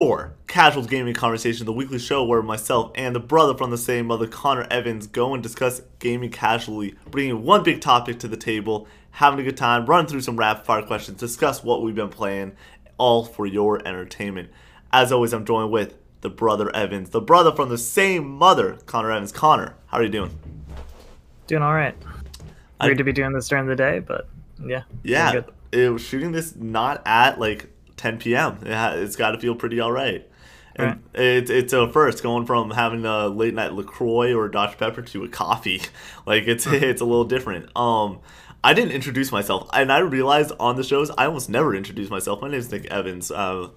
for Casual Gaming Conversation, the weekly show where myself and the brother from the same mother, Connor Evans, go and discuss gaming casually, bringing one big topic to the table, having a good time, running through some rapid fire questions, discuss what we've been playing, all for your entertainment. As always, I'm joined with the brother Evans, the brother from the same mother, Connor Evans. Connor, how are you doing? Doing all right. I- Weird to be doing this during the day, but yeah. Yeah, it was shooting this not at like 10 p.m. It ha- it's got to feel pretty all right. And it's it's a first going from having a late night Lacroix or Dr Pepper to a coffee. Like it's it's a little different. Um, I didn't introduce myself, and I realized on the shows I almost never introduce myself. My name is Nick Evans, uh,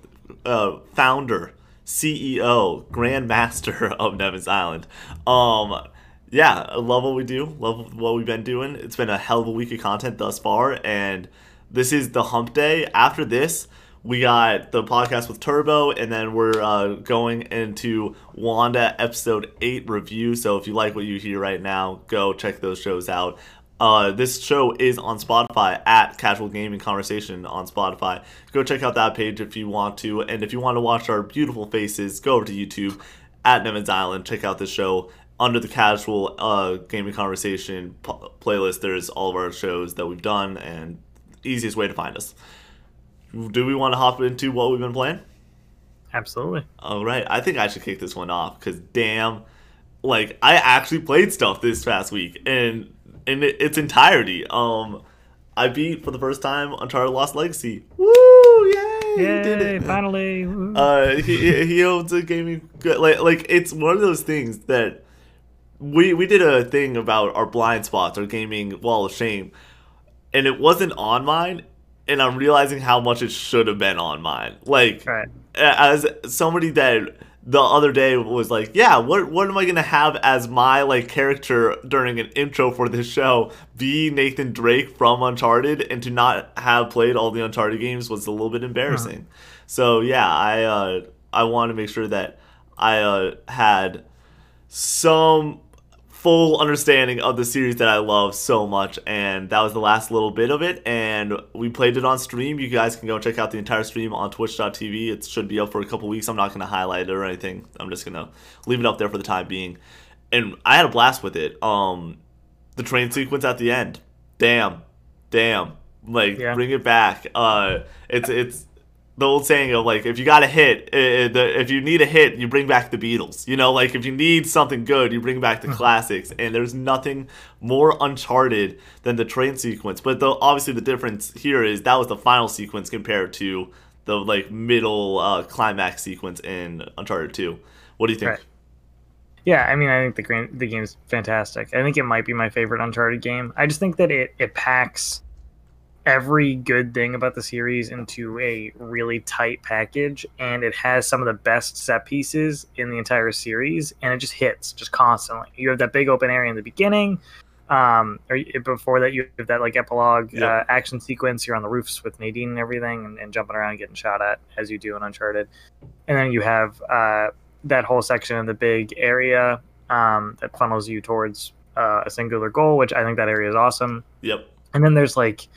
uh, founder, CEO, Grand Master of Nevans Island. Um, yeah, I love what we do. Love what we've been doing. It's been a hell of a week of content thus far, and this is the hump day. After this, we got the podcast with Turbo, and then we're uh, going into Wanda episode eight review. So if you like what you hear right now, go check those shows out. Uh, this show is on Spotify at Casual Gaming Conversation on Spotify. Go check out that page if you want to, and if you want to watch our beautiful faces, go over to YouTube at Nevans Island. Check out the show under the Casual uh, Gaming Conversation p- playlist. There's all of our shows that we've done, and easiest way to find us. Do we want to hop into what we've been playing? Absolutely. All right, I think I should kick this one off because damn, like I actually played stuff this past week and in its entirety. Um, I beat for the first time Uncharted Lost Legacy. Woo! Yay! we did it. finally. woo. Uh, he he- owns a gaming like like it's one of those things that we we did a thing about our blind spots, our gaming wall of shame, and it wasn't on mine, and I'm realizing how much it should have been on mine. Like right. as somebody that the other day was like, yeah, what what am I gonna have as my like character during an intro for this show? Be Nathan Drake from Uncharted, and to not have played all the Uncharted games was a little bit embarrassing. So yeah, I uh, I want to make sure that I uh, had some full understanding of the series that I love so much, and that was the last little bit of it. And we played it on stream. You guys can go check out the entire stream on Twitch.tv. It should be up for a couple weeks. I'm not going to highlight it or anything. I'm just going to leave it up there for the time being. And I had a blast with it. Um, the train sequence at the end, damn, damn, like Yeah. bring it back. Uh, it's it's the old saying of like if you got a hit uh, if you need a hit you bring back the beatles you know like if you need something good you bring back the classics and there's nothing more uncharted than the train sequence but the, obviously the difference here is that was the final sequence compared to the like middle uh, climax sequence in uncharted 2 what do you think Right. Yeah, I mean, I think the the game's fantastic. I think it might be my favorite Uncharted game. I just think that it it packs every good thing about the series into a really tight package, and it has some of the best set pieces in the entire series, and it just hits just constantly. You have that big open area in the beginning. Um, or before that, you have that like epilogue Yeah. uh, action sequence. You're on the roofs with Nadine and everything, and, and jumping around, and getting shot at as you do in Uncharted. And then you have uh, that whole section of the big area um, that funnels you towards uh, a singular goal, which I think that area is awesome. yep And then there's like,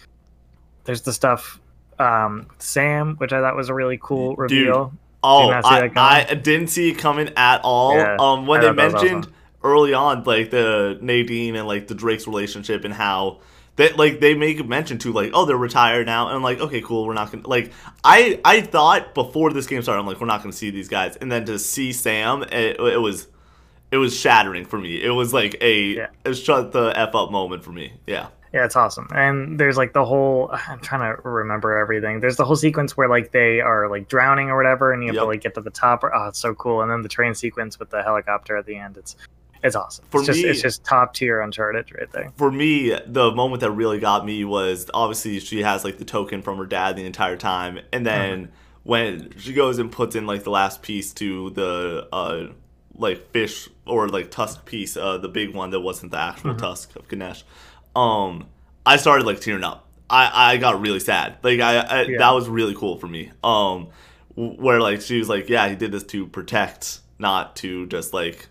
there's the stuff um, Sam, which I thought was a really cool reveal. Oh, not see I. I didn't see it coming at all. Yeah, um, when I they thought that was mentioned awesome. early on, like the Nadine and like the Drake's relationship and how that like they make a mention to like, oh, they're retired now, and I'm like, okay, cool, we're not gonna like. I I thought before this game started, I'm like, we're not gonna see these guys, and then to see Sam, it, it was. It was shattering for me. It was like a, Yeah. a shut the f up moment for me. Yeah, Yeah, it's awesome. And there's like the whole I'm trying to remember everything. There's the whole sequence where like they are like drowning or whatever and you have Yep. to like get to the top or oh it's so cool. And then the train sequence with the helicopter at the end. It's it's awesome. For it's just me- it's just top tier Uncharted right there. for me, the moment that really got me was obviously she has like the token from her dad the entire time, and then when she goes and puts in like the last piece to the uh like fish or like tusk piece, uh the big one that wasn't the actual tusk of Ganesh, um, I started like tearing up. I I got really sad. Like I, I Yeah. that was really cool for me. Um, where like she was like, yeah, he did this to protect, not to just like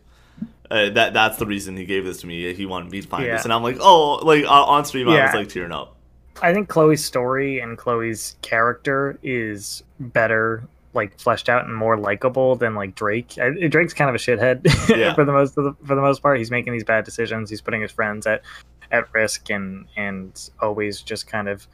uh, that that's the reason he gave this to me. He wanted me to find Yeah. this, and I'm like, oh, like on stream, I was like tearing up. I think Chloe's story and Chloe's character is better like fleshed out and more likable than like Drake. I, Drake's kind of a shithead Yeah. for the most of the, for the most part. He's making these bad decisions. He's putting his friends at at risk and and always just kind of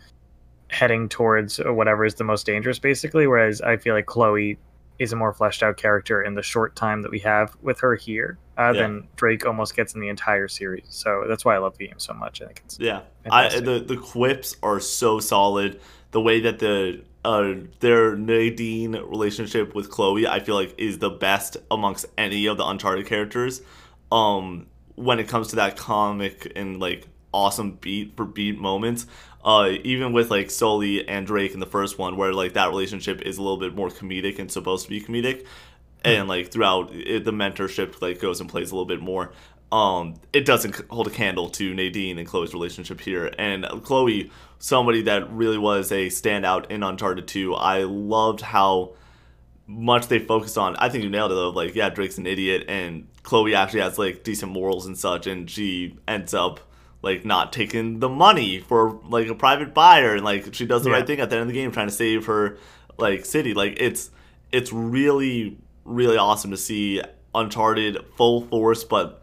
heading towards whatever is the most dangerous, basically. Whereas I feel like Chloe is a more fleshed out character in the short time that we have with her here uh, Yeah. than Drake almost gets in the entire series. So that's why I love the game so much. I think it's Yeah, I, the the quips are so solid. The way that the uh their Nadine relationship with Chloe, I feel like, is the best amongst any of the Uncharted characters. Um, when it comes to that comic and like awesome beat for beat moments. Uh, even with like Sully and Drake in the first one, where like that relationship is a little bit more comedic and supposed to be comedic, and like throughout it, the mentorship like goes and plays a little bit more um it doesn't hold a candle to nadine and chloe's relationship here and chloe somebody that really was a standout in uncharted 2 i loved how much they focused on i think you nailed it though like yeah drake's an idiot and chloe actually has like decent morals and such and she ends up like not taking the money for like a private buyer and like she does the Yeah. right thing at the end of the game trying to save her like city like it's it's really really awesome to see uncharted full force but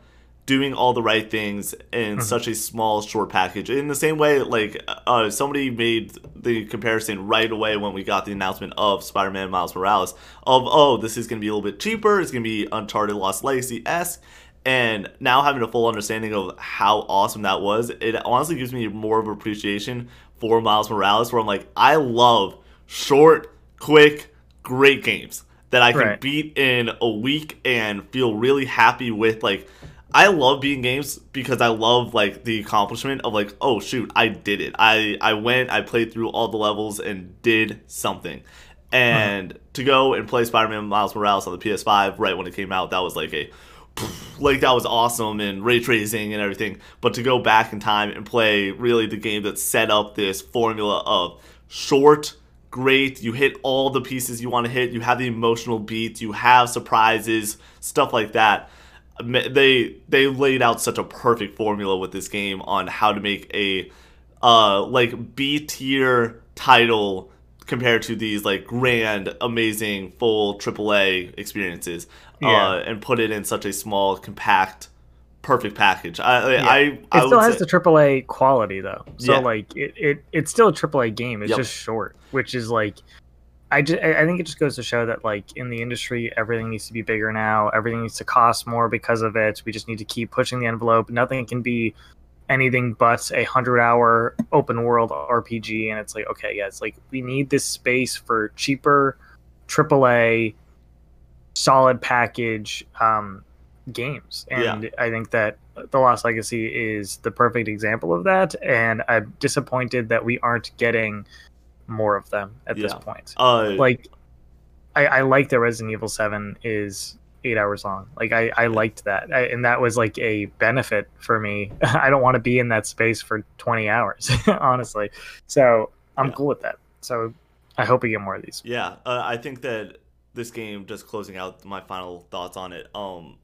doing all the right things in such a small short package in the same way like uh, somebody made the comparison right away when we got the announcement of spider-man miles morales of oh this is going to be a little bit cheaper it's going to be uncharted lost legacy-esque and now having a full understanding of how awesome that was it honestly gives me more of appreciation for miles morales where i'm like i love short quick great games that i can Right. beat in a week and feel really happy with like I love beating games because I love like the accomplishment of like, oh shoot, I did it. I I went, I played through all the levels and did something. And uh-huh. to go and play Spider-Man Miles Morales on the PS5 right when it came out, that was like a like that was awesome and ray tracing and everything. But to go back in time and play really the game that set up this formula of short, great, you hit all the pieces you want to hit, you have the emotional beats, you have surprises, stuff like that they they laid out such a perfect formula with this game on how to make a uh like B tier title compared to these like grand, amazing, full AAA experiences, uh, and put it in such a small, compact, perfect package. I Yeah. I, It still has say- the AAA quality though, so Yeah. like it, it it's still a AAA game. It's Yep. just short, which is like, I just I think it just goes to show that like in the industry, everything needs to be bigger now. Everything needs to cost more because of it. We just need to keep pushing the envelope. Nothing can be anything but a hundred hour open world RPG. And it's like okay, yeah, it's like we need this space for cheaper AAA solid package um, games, and I think that the Lost Legacy is the perfect example of that. And I'm disappointed that we aren't getting more of them at this point. uh, Like, I, I like that Resident Evil Seven is eight hours long. Like, I, I liked that, I, and that was like a benefit for me. I don't want to be in that space for 20 hours, honestly. So I'm Yeah. cool with that. So I hope we get more of these. Yeah, uh, I think that this game, just closing out my final thoughts on it. Um,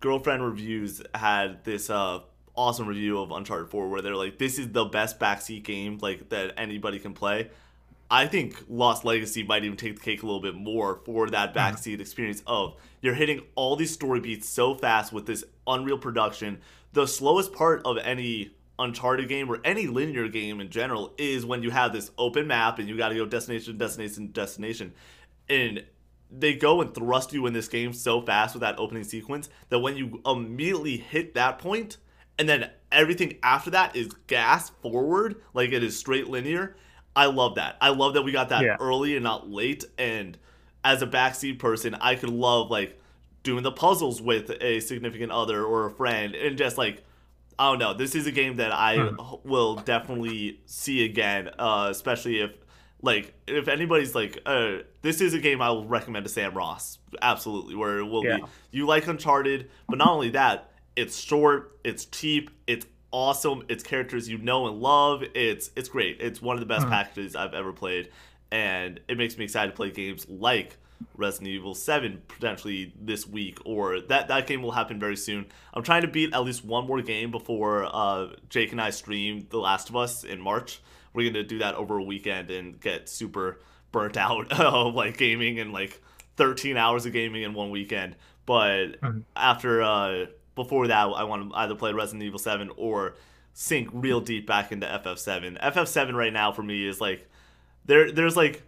Girlfriend Reviews had this uh awesome review of Uncharted 4 where they're like, "This is the best backseat game like that anybody can play." I think Lost Legacy might even take the cake a little bit more for that mm-hmm. backseat experience of you're hitting all these story beats so fast with this Unreal production. The slowest part of any Uncharted game or any linear game in general is when you have this open map and you got to go destination, destination, destination. And they go and thrust you in this game so fast with that opening sequence that when you immediately hit that point and then everything after that is gas forward, like it is straight linear. I love that. I love that we got that Yeah. early and not late. And as a backseat person, I could love like doing the puzzles with a significant other or a friend and just like I don't know. This is a game that I Hmm. will definitely see again, uh, especially if like if anybody's like, uh, this is a game I will recommend to Sam Ross. Absolutely, where it will Yeah. be you like Uncharted, but not only that, it's short, it's cheap, it's awesome, it's characters you know and love. It's it's great. It's one of the best Mhm. packages I've ever played, and it makes me excited to play games like Resident Evil 7 potentially this week or that that game will happen very soon. I'm trying to beat at least one more game before uh, Jake and I stream The Last of Us in March. We're going to do that over a weekend and get super burnt out of like gaming and like 13 hours of gaming in one weekend. But Mhm. after uh before that, I want to either play Resident Evil 7 or sink real deep back into FF7. FF7 right now for me is like there there's like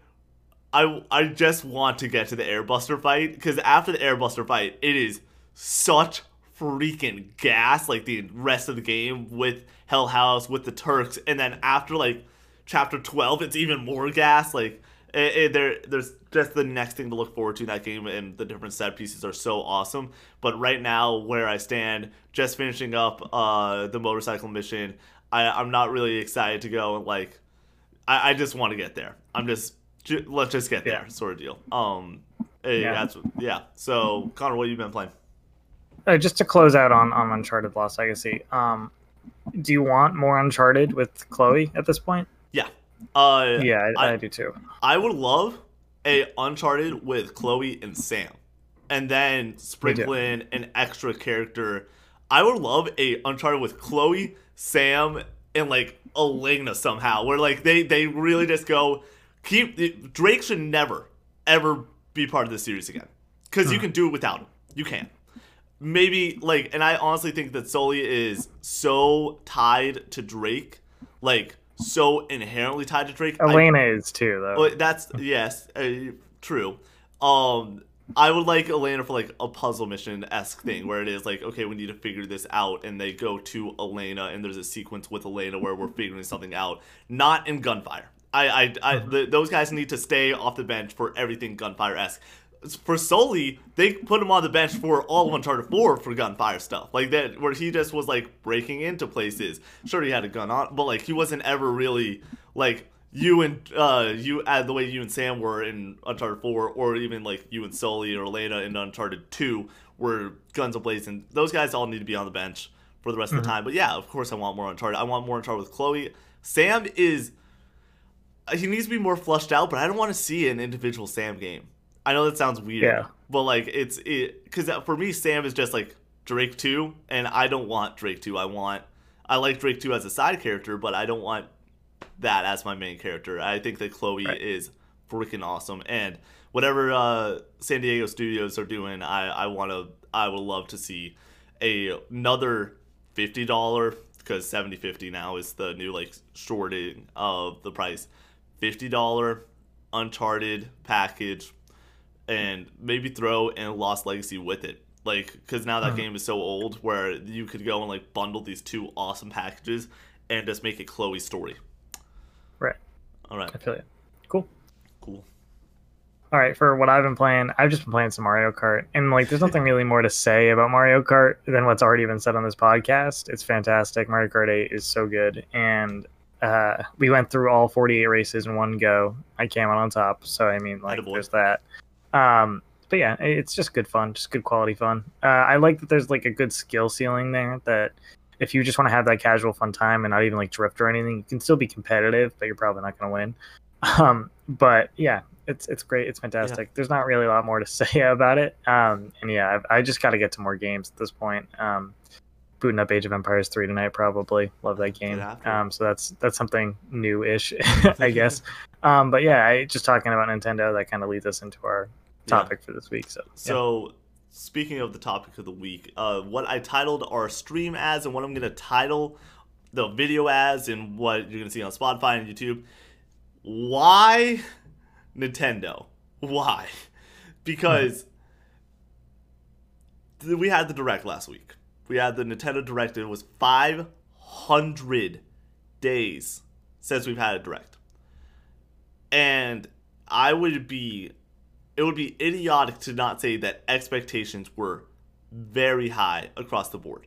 I I just want to get to the Airbuster fight because after the Airbuster fight, it is such freaking gas like the rest of the game with Hell House with the Turks, and then after like chapter 12, it's even more gas. Like it, it, there there's just the next thing to look forward to in that game, and the different set pieces are so awesome. But right now, where I stand, just finishing up uh the motorcycle mission, I I'm not really excited to go and like. I, I just want to get there. I'm just ju- let's just get Yeah. there, sort of deal. Um, eh, Yeah. that's yeah. So Connor, what have you been playing? Uh, just to close out on, on Uncharted Lost Legacy, um, do you want more Uncharted with Chloe at this point? Yeah. Uh, Yeah, I, I- I do too. I would love a Uncharted with Chloe and Sam, and then sprinkle in an extra character. I would love a Uncharted with Chloe, Sam, and like Elena somehow, where like they they really just go keep Drake should never ever be part of this series again because you Mhm. can do it without him. You can. Maybe like, and I honestly think that Sully is so tied to Drake, like so inherently tied to Drake. I Elena is too, though. that's yes, uh, true. Um, I would like Elena for like a puzzle mission esque thing where it is like, okay, we need to figure this out, and they go to Elena, and there's a sequence with Elena where we're figuring something out, not in gunfire. I, I, I the, those guys need to stay off the bench for everything gunfire esque. For Sully, they put him on the bench for all of Uncharted 4 for gunfire stuff. Like that, where he just was like breaking into places. Sure, he had a gun on, but like he wasn't ever really like you and uh you uh, the way you and Sam were in Uncharted 4 or even like you and Sully or Elena in Uncharted 2 were guns ablazing. Those guys all need to be on the bench for the rest of the Mhm. time. But yeah, of course I want more Uncharted. I want more Uncharted with Chloe. Sam is he needs to be more flushed out, but I don't want to see an individual Sam game. I know that sounds weird, Yeah. but like it's it because for me Sam is just like Drake 2 and I don't want Drake 2. I want I like Drake 2 as a side character, but I don't want that as my main character. I think that Chloe Right. is freaking awesome and whatever uh, San Diego studios are doing, I I want to I would love to see a, another $50 because 70 50 now is the new like shorting of the price. $50 uncharted package and maybe throw in Lost Legacy with it. Like, because now that Mhm. game is so old, where you could go and like bundle these two awesome packages and just make it Chloe's story. Right. All right. I feel you. Cool. Cool. All right, for what I've been playing, I've just been playing some Mario Kart, and like, there's nothing really more to say about Mario Kart than what's already been said on this podcast. It's fantastic. Mario Kart 8 is so good, and uh, we went through all 48 races in one go. I came out on top, so I mean, like, Attaboy. there's that. Um, but yeah, it's just good fun, just good quality fun. Uh, I like that there's like a good skill ceiling there. That if you just want to have that casual fun time and not even like drift or anything, you can still be competitive, but you're probably not going to win. Um, but yeah, it's it's great. It's fantastic. There's not really a lot more to say about it. Um, and yeah, I've, I just got to get to more games at this point. Um, booting up Age of Empires three tonight, probably love that game. Get after it. Um, so that's that's something new-ish, I guess. Um, but yeah, I just talking about Nintendo. That kind of leads us into our Yeah. topic for this week. So, yeah. Speaking of the topic of the week, uh, what I titled our stream as and what I'm going to title the video as and what you're going to see on Spotify and YouTube. Why Nintendo? Why? Because we had the direct last week. We had the Nintendo Direct. It was 500 days since we've had a direct. And I would be it would be idiotic to not say that expectations were very high across the board.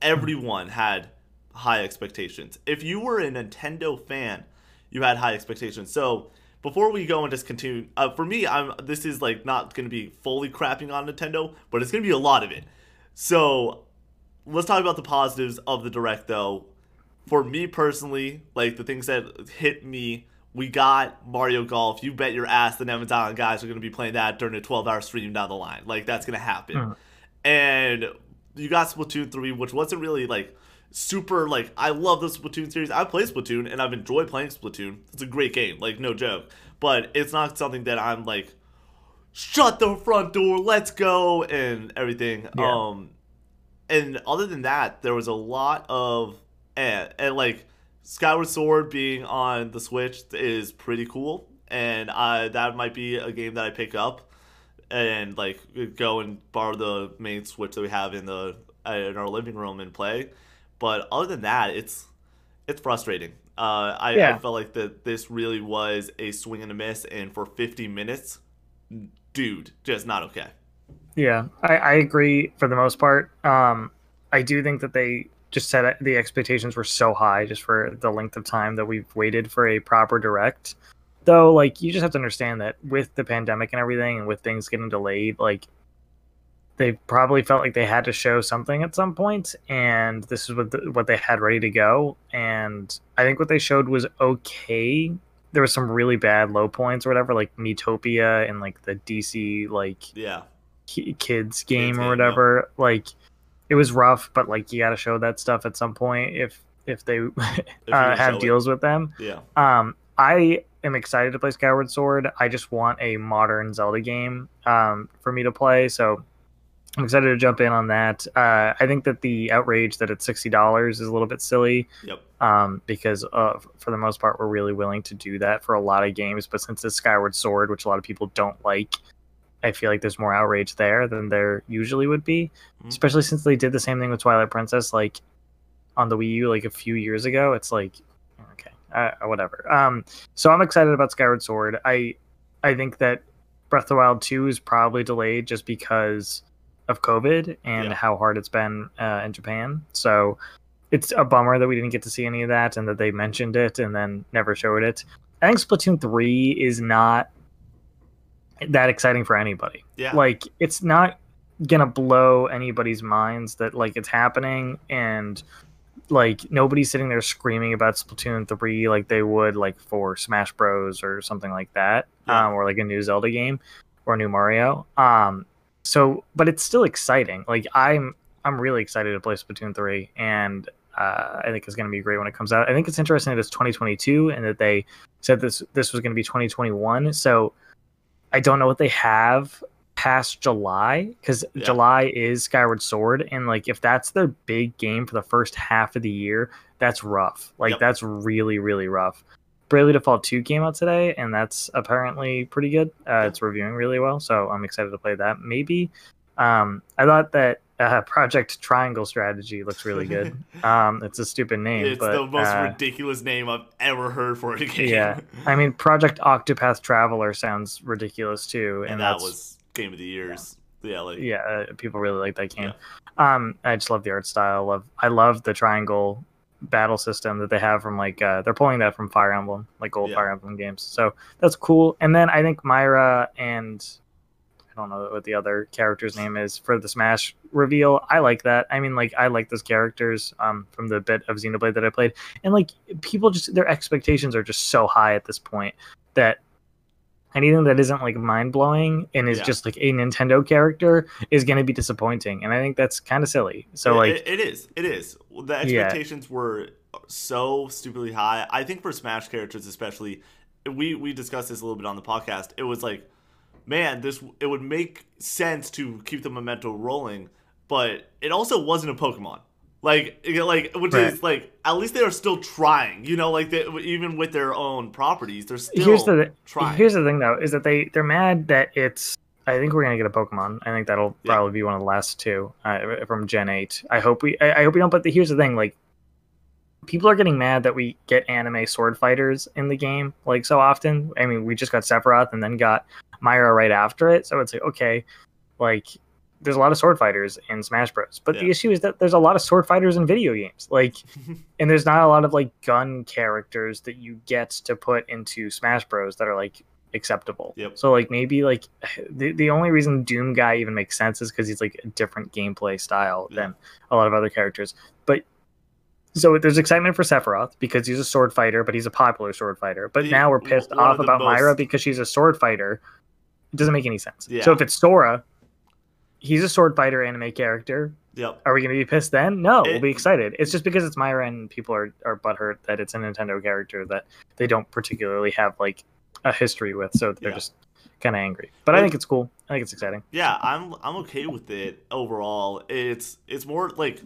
Everyone had high expectations. If you were a Nintendo fan, you had high expectations. So before we go and just continue, uh, for me, I'm this is like not going to be fully crapping on Nintendo, but it's going to be a lot of it. So let's talk about the positives of the direct, though. For me personally, like the things that hit me we got Mario Golf. You bet your ass the Nevans Island guys are going to be playing that during a 12 hour stream down the line. Like, that's going to happen. Mhm. And you got Splatoon 3, which wasn't really like super, like, I love the Splatoon series. I play Splatoon and I've enjoyed playing Splatoon. It's a great game, like, no joke. but it's not something that I'm like, shut the front door, let's go, and everything. Yeah. Um, and other than that, there was a lot of and, and like Skyward Sword being on the Switch is pretty cool, and I that might be a game that I pick up and like go and borrow the main Switch that we have in the in our living room and play. But other than that, it's it's frustrating. Uh, I, Yeah. I felt like that this really was a swing and a miss, and for 50 minutes, dude, just not okay. Yeah, I, I agree for the most part. Um, I do think that they just set the expectations were so high just for the length of time that we've waited for a proper direct. Though, like, you just have to understand that with the pandemic and everything, and with things getting delayed, like, they probably felt like they had to show something at some point, and this is what the, what they had ready to go. And I think what they showed was okay. There was some really bad low points or whatever, like Miitopia and like the DC like Yeah, ki- kids game Kids or whatever like it was rough but like you got to show that stuff at some point if if they If uh, have it. deals with them yeah, um i am excited to play skyward sword i just want a modern zelda game um for me to play so i'm excited to jump in on that uh i think that the outrage that it's $60 is a little bit silly yep, um, because uh, for the most part, we're really willing to do that for a lot of games. But since it's Skyward Sword, which a lot of people don't like, I feel like there's more outrage there than there usually would be. Mhm. Especially since they did the same thing with Twilight Princess, like on the Wii U, like a few years ago. It's like, okay, uh, whatever. Um, so I'm excited about Skyward Sword. I, I think that Breath of the Wild 2 is probably delayed just because of COVID and Yeah. how hard it's been uh, in Japan. So it's a bummer that we didn't get to see any of that and that they mentioned it and then never showed it. I think Splatoon 3 is not that exciting for anybody. yeah, Like it's not gonna blow anybody's minds that like it's happening and like nobody's sitting there screaming about Splatoon 3 like they would like for Smash Bros or something like that. Yeah. Um, or like a new Zelda game or a new Mario. Um so but it's still exciting. Like I'm I'm really excited to play Splatoon 3 and uh, I think it's going to be great when it comes out. I think it's interesting that it's 2022 and that they said this this was going to be 2021. So I don't know what they have past July because Yeah. July is Skyward Sword, and like if that's their big game for the first half of the year, that's rough. Like Yep. that's really really rough. Bravely Default 2 came out today, and that's apparently pretty good. Uh, It's reviewing really well, so I'm excited to play that. Maybe um, I thought that uh, Project Triangle Strategy looks really good. um, it's a stupid name, it's but the most uh, ridiculous name I've ever heard for a game. yeah. I mean, Project Octopath Traveler sounds ridiculous too, and, and that was game of the years. Yeah, like yeah, uh, people really like that game. Um, I just love the art style. Love I love the triangle battle system that they have from like uh, they're pulling that from Fire Emblem, like old Yeah. Fire Emblem games. So that's cool. And then I think Myra and I don't know what the other character's name is for the Smash reveal. I like that. I mean, like I like those characters um, from the bit of Xenoblade that I played, and like people just their expectations are just so high at this point that anything that isn't like mind blowing and is Yeah. just like a Nintendo character is going to be disappointing, and I think that's kind of silly. So It- like, it- it is, it is. The Yeah. expectations were so stupidly high. I think for Smash characters, especially, we we discussed this a little bit on the podcast. It was like, man, this it would make sense to keep the memento rolling, but it also wasn't a Pokemon. Like, like which Right. is like at least they are still trying. You know, like they, even with their own properties, they're still here's the trying. here's the thing though is that they they're mad that it's I think we're gonna get a Pokemon. I think that'll Yeah. probably be one of the last two uh, from Gen Eight. I hope we I, I hope we don't. But the, here's the thing: like people are getting mad that we get anime sword fighters in the game like so often. I mean, we just got Sephiroth and then got Myra right after it. So it's like okay, like there's a lot of sword fighters in Smash Bros. But the issue is that there's a lot of sword fighters in video games. Like and there's not a lot of like gun characters that you get to put into Smash Bros that are like acceptable. Yep. So like maybe like the the only reason Doom guy even makes sense is because he's like a different gameplay style Yeah. than a lot of other characters. So there's excitement for Sephiroth because he's a sword fighter, but he's a popular sword fighter. But He- now we're pissed of off about Myra because she's a sword fighter. It doesn't make any sense. Yeah. So if it's Sora, he's a sword fighter anime character. yep. Are we going to be pissed then? No, we'll be excited. It's just because it's Myra and people are, are butthurt that it's a Nintendo character that they don't particularly have like a history with, so they're Yeah. just kind of angry. But I think it's cool. I think it's exciting. Yeah, I'm I'm okay with it overall. It's it's more like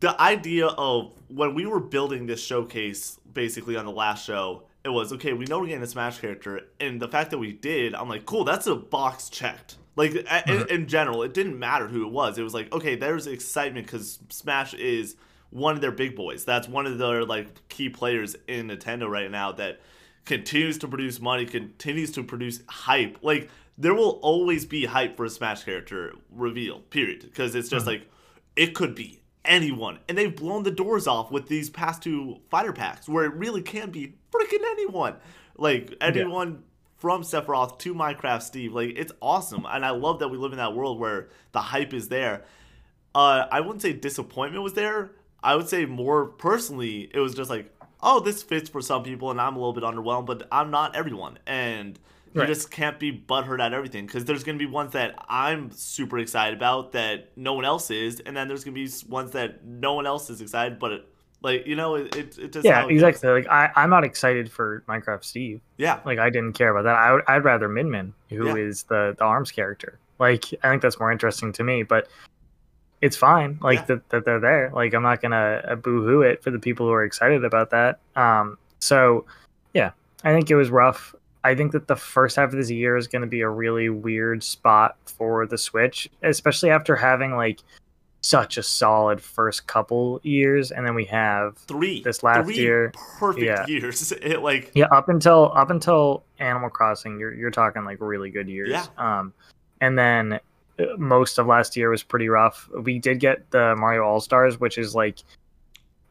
the idea of when we were building this showcase basically on the last show, it was okay, we know we're getting a Smash character, and the fact that we did, I'm like, cool, that's a box checked. Like a- in, mm-hmm. in general, it didn't matter who it was. It was like, okay, there's excitement because Smash is one of their big boys. That's one of their like key players in Nintendo right now that continues to produce money, continues to produce hype. Like there will always be hype for a Smash character reveal, period. Because it's just mm-hmm. like it could be anyone. And they've blown the doors off with these past two fighter packs where it really can be freaking anyone. Like anyone from Sephiroth to Minecraft Steve. Like it's awesome. And I love that we live in that world where the hype is there. Uh, I wouldn't say disappointment was there. I would say more personally, it was just like, oh, this fits for some people, and I'm a little bit underwhelmed, but I'm not everyone, and you Right. just can't be butthurt at everything because there's gonna be ones that I'm super excited about that no one else is, and then there's gonna be ones that no one else is excited, but it, like you know, it it, it just Yeah, it goes. exactly. Like I, I'm not excited for Minecraft Steve. Yeah, Like I didn't care about that. I would, I'd rather Min Min, who is Yeah. the the arms character. Like I think that's more interesting to me. But it's fine. Like Yeah. that, that they're there. Like I'm not gonna uh, boo-hoo it for the people who are excited about that. Um. So yeah, I think it was rough. I think that the first half of this year is going to be a really weird spot for the Switch, especially after having like such a solid first couple years, and then we have three This last three year, perfect yeah. years. It like yeah, up until up until Animal Crossing, you're you're talking like really good years. Yeah. Um, and then uh, most of last year was pretty rough. We did get the Mario All Stars, which is like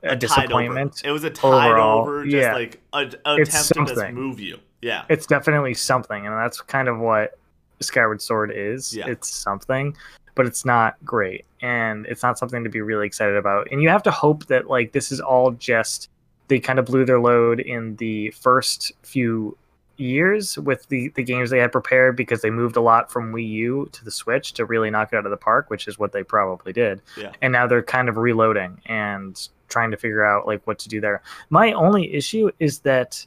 a, a disappointment. It was a tide overall. over, just Yeah. like a, a attempt to move you. Yeah, It's definitely something, and that's kind of what Skyward Sword is. Yeah. It's something, but it's not great, and it's not something to be really excited about. And you have to hope that like this is all just they kind of blew their load in the first few years with the, the games they had prepared because they moved a lot from Wii U to the Switch to really knock it out of the park, which is what they probably did. Yeah. And now they're kind of reloading and trying to figure out like what to do there. My only issue is that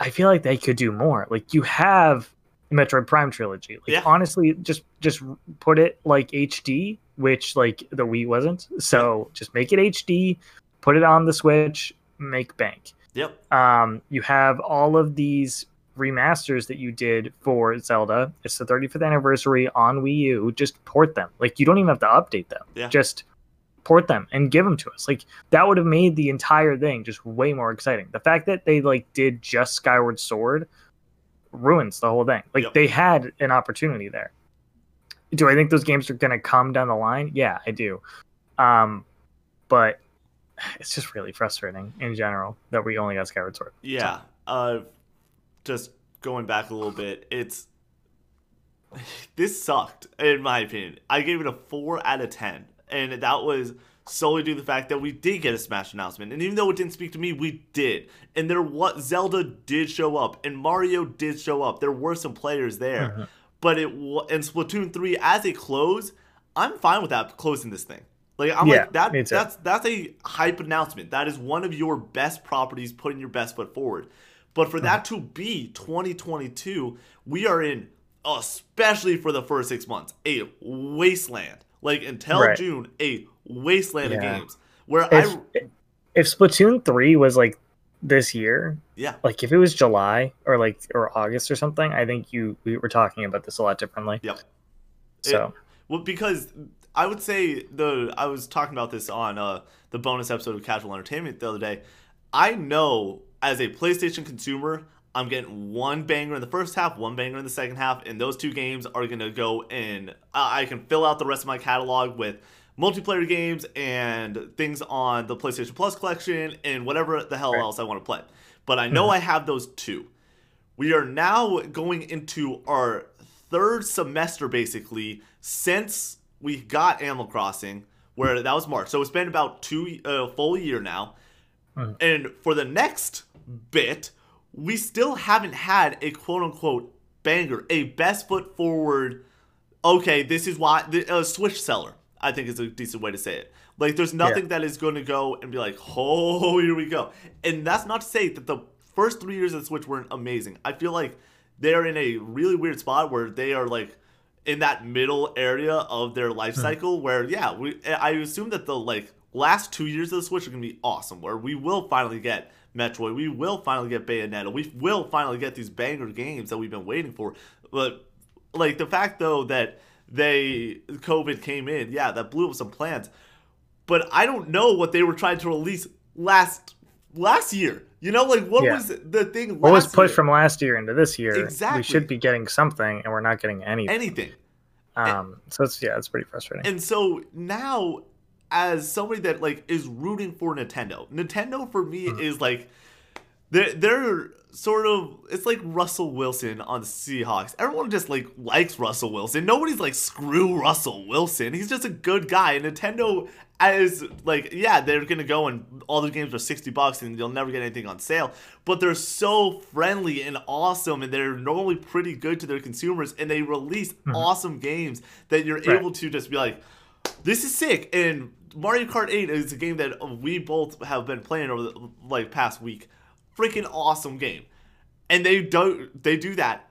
I feel like they could do more. Like you have the Metroid Prime trilogy. Like Yeah. honestly, just just put it like HD, which like the Wii wasn't. So just make it HD, put it on the Switch, make bank. yep, Um, you have all of these remasters that you did for Zelda. It's the 35th anniversary on Wii U. Just port them. Like you don't even have to update them. Yeah. Just port them and give them to us. Like that would have made the entire thing just way more exciting. The fact that they like did just Skyward Sword ruins the whole thing. Like Yep. they had an opportunity there. Do I think those games are going to come down the line? Yeah, I do. Um, but it's just really frustrating in general that we only got Skyward Sword. yeah. Uh, just going back a little bit, it's this sucked in my opinion. I gave it a four out of ten, and that was solely due to the fact that we did get a Smash announcement, and even though it didn't speak to me, we did. And there what Zelda did show up, and Mario did show up. There were some players there, Mhm. but it and Splatoon three as a close, I'm fine with that closing this thing. Like I'm Yeah, like that. That's that's a hype announcement. That is one of your best properties, putting your best foot forward. But for that to be 2022, we are in, especially for the first six months, a wasteland. Like until Right. June, a wasteland of games. Where If I, if Splatoon 3 was like this year, yeah, like if it was July or like or August or something, I think you we were talking about this a lot differently. yep. So Well, because I would say the I was talking about this on uh, the bonus episode of Casual Entertainment the other day. I know as a PlayStation consumer, I'm getting one banger in the first half, one banger in the second half, and those two games are gonna go in. I I can fill out the rest of my catalog with multiplayer games and things on the PlayStation Plus collection and whatever the hell Right. else I want to play. But I know I have those two. We are now going into our third semester basically since we got Animal Crossing, where that was March. So it's been about two uh, full year now. Mhm. And for the next bit, we still haven't had a quote unquote banger, a best foot forward. Okay, this is why a Switch seller. I think is a decent way to say it. Like, there's nothing that is going to go and be like, oh, here we go. And that's not to say that the first three years of the Switch weren't amazing. I feel like they're in a really weird spot where they are like in that middle area of their life Hmm. cycle where yeah, we I assume that the like last two years of the Switch are gonna be awesome, where we will finally get Metroid, we will finally get Bayonetta, we will finally get these banger games that we've been waiting for. But like the fact though that they COVID came in, yeah, that blew up some plans. But I don't know what they were trying to release last last year. You know, like what Yeah. was the thing? Last What was pushed year? from last year into this year? Exactly. We should be getting something, and we're not getting anything. anything? Um, so it's yeah, it's pretty frustrating. And so now, as somebody that like is rooting for Nintendo, Nintendo for me Mhm. is like they're they're sort of it's like Russell Wilson on the Seahawks. Everyone just like likes Russell Wilson. Nobody's like screw Russell Wilson. He's just a good guy. And Nintendo as like yeah, they're gonna go and all the games are sixty bucks and you'll never get anything on sale. But they're so friendly and awesome, and they're normally pretty good to their consumers. And they release Mhm. awesome games that you're Right. able to just be like, this is sick. And Mario Kart 8 is a game that we both have been playing over the like past week. Freaking awesome game. And they don't they do that.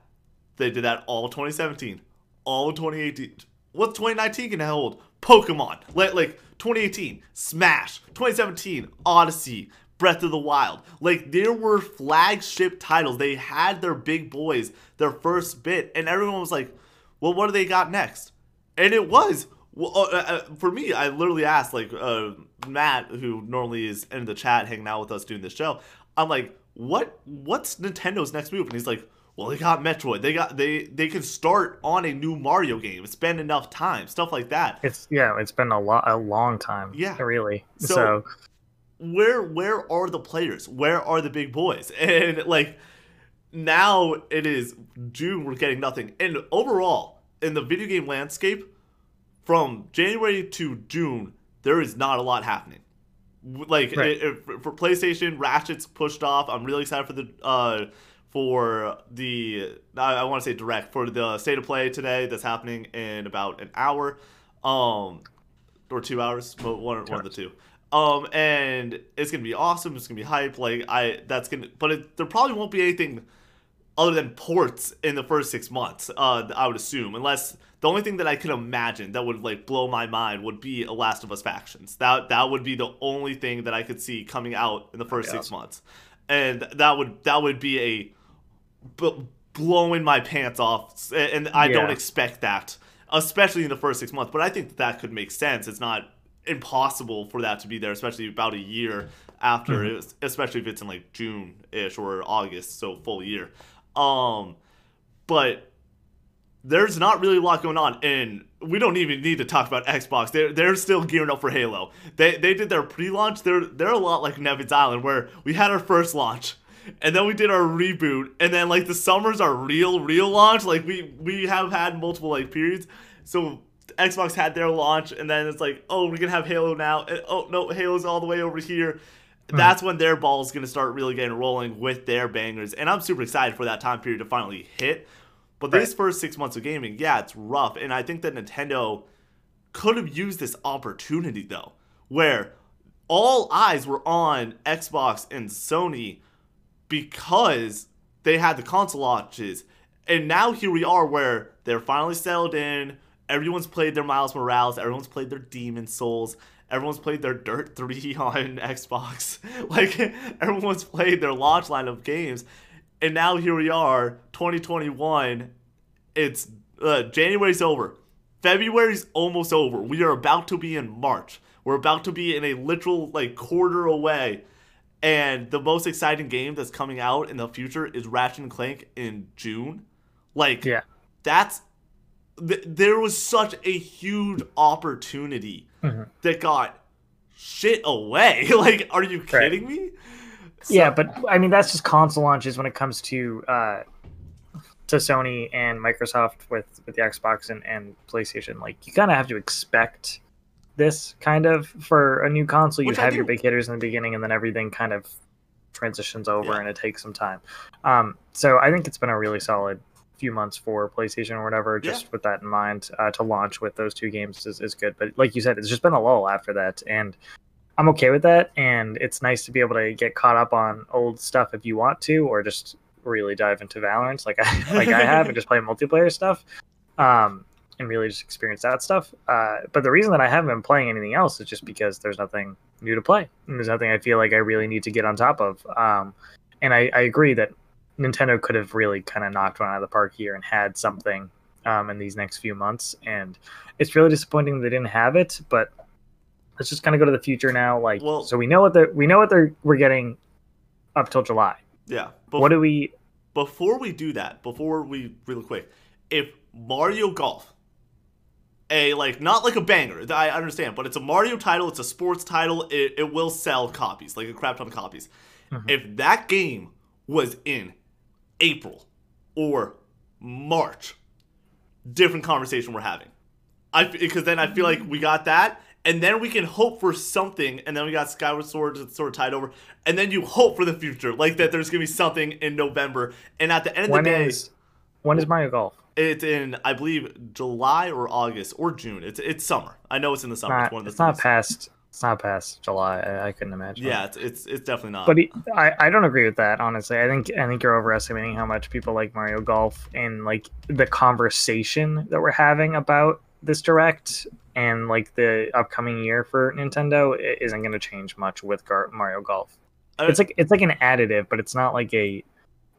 They did that all 2017, all 2018. What's 2019 gonna hold? Pokemon. Like like 2018, Smash. 2017, Odyssey. Breath of the Wild. Like there were flagship titles. They had their big boys, their first bit, and everyone was like, "Well, what do they got next?" And it was well, uh, uh, for me. I literally asked like uh, Matt, who normally is in the chat hanging out with us doing this show. I'm like, "What? What's Nintendo's next move?" And he's like, "Well, they got Metroid. They got they they can start on a new Mario game. It's been enough time. Stuff like that." It's yeah, it's been a lot a long time. Yeah. really. So- So, where where are the players? Where are the big boys? And like now it is June, we're getting nothing. And overall, in the video game landscape, from January to June, there is not a lot happening. Like Right. it- it- for- PlayStation, Ratchet's pushed off. I'm really excited for the uh for the I, I want to say direct for the state of play today that's happening in about an hour, um, or two hours, but one one of the two. Um, and it's gonna be awesome. It's gonna be hype. Like I, that's gonna, but it, there probably won't be anything other than ports in the first six months. Uh, I would assume, unless the only thing that I could imagine that would like blow my mind would be a Last of Us factions. That that would be the only thing that I could see coming out in the first six months, and that would that would be a b- blowing my pants off, and I don't expect that, especially in the first six months. But I think that, that could make sense. It's not impossible for that to be there, especially about a year after, Mhm. it especially if it's in like June ish or August, so full year. Um, but there's not really a lot going on, and we don't even need to talk about Xbox. They're they're still gearing up for Halo. They they did their pre-launch. They're they're a lot like Nevan's Island, where we had our first launch, and then we did our reboot, and then like the summer's our real real launch. Like we we have had multiple like periods. So Xbox had their launch, and then it's like, oh, we're gonna have Halo now. And, oh no, Halo's all the way over here. Hmm. That's when their ball's gonna start really getting rolling with their bangers, and I'm super excited for that time period to finally hit. But Right. these first six months of gaming, yeah, it's rough, and I think that Nintendo could have used this opportunity though, where all eyes were on Xbox and Sony because they had the console launches. And now here we are where they're finally settled in. Everyone's played their Miles Morales, everyone's played their Demon Souls, everyone's played their Dirt 3 on Xbox. Like everyone's played their launch line of games. And now here we are, 2021. It's uh, January's over. February's almost over. We are about to be in March. We're about to be in a literal like quarter away. And the most exciting game that's coming out in the future is Ratchet and Clank in June. Like Yeah. that's th- there was such a huge opportunity Mhm. that got shit away. like are you Right. kidding me? So- yeah, but I mean that's just console launches when it comes to uh, to Sony and Microsoft with with the Xbox and, and PlayStation. Like you kind of have to expect this kind of for a new console. You Which have your big hitters in the beginning, and then everything kind of transitions over, Yeah. and it takes some time. Um, so I think it's been a really solid few months for PlayStation or whatever. Yeah. Just with that in mind, uh, to launch with those two games is, is good. But like you said, it's just been a lull after that, and I'm okay with that, and it's nice to be able to get caught up on old stuff if you want to, or just really dive into Valorant like I like I have and just play multiplayer stuff, um, and really just experience that stuff. Uh, but the reason that I haven't been playing anything else is just because there's nothing new to play. And there's nothing I feel like I really need to get on top of. Um, and I, I agree that Nintendo could have really kind of knocked one out of the park here and had something um, in these next few months. And it's really disappointing they didn't have it. But let's just kind of go to the future now. Like, Well- so we know what they're we know what they're we're getting up till July. Yeah. what do we? before we do that, before we really quick, if Mario Golf, a like not like a banger, I understand, but it's a Mario title, it's a sports title, it, it will sell copies, like a crap ton of copies. Mhm. If that game was in April or March, different conversation we're having. I because then I feel like we got that, and then we can hope for something, and then we got Skyward Sword sort of tied over, and then you hope for the future, like that there's gonna be something in November, and at the end of When the day, is when is Mario Golf? it's in I believe July or August or June. It's it's summer. I know it's in the summer. Not, it's one of the it's not past. It's not past July. I, I couldn't imagine. Yeah, it's, it's it's definitely not. but he, I, I don't agree with that honestly. I think I think you're overestimating how much people like Mario Golf and like the conversation that we're having about this direct and like the upcoming year for Nintendo isn't going to change much with Gar- Mario Golf. Uh, it's like it's like an additive, but it's not like a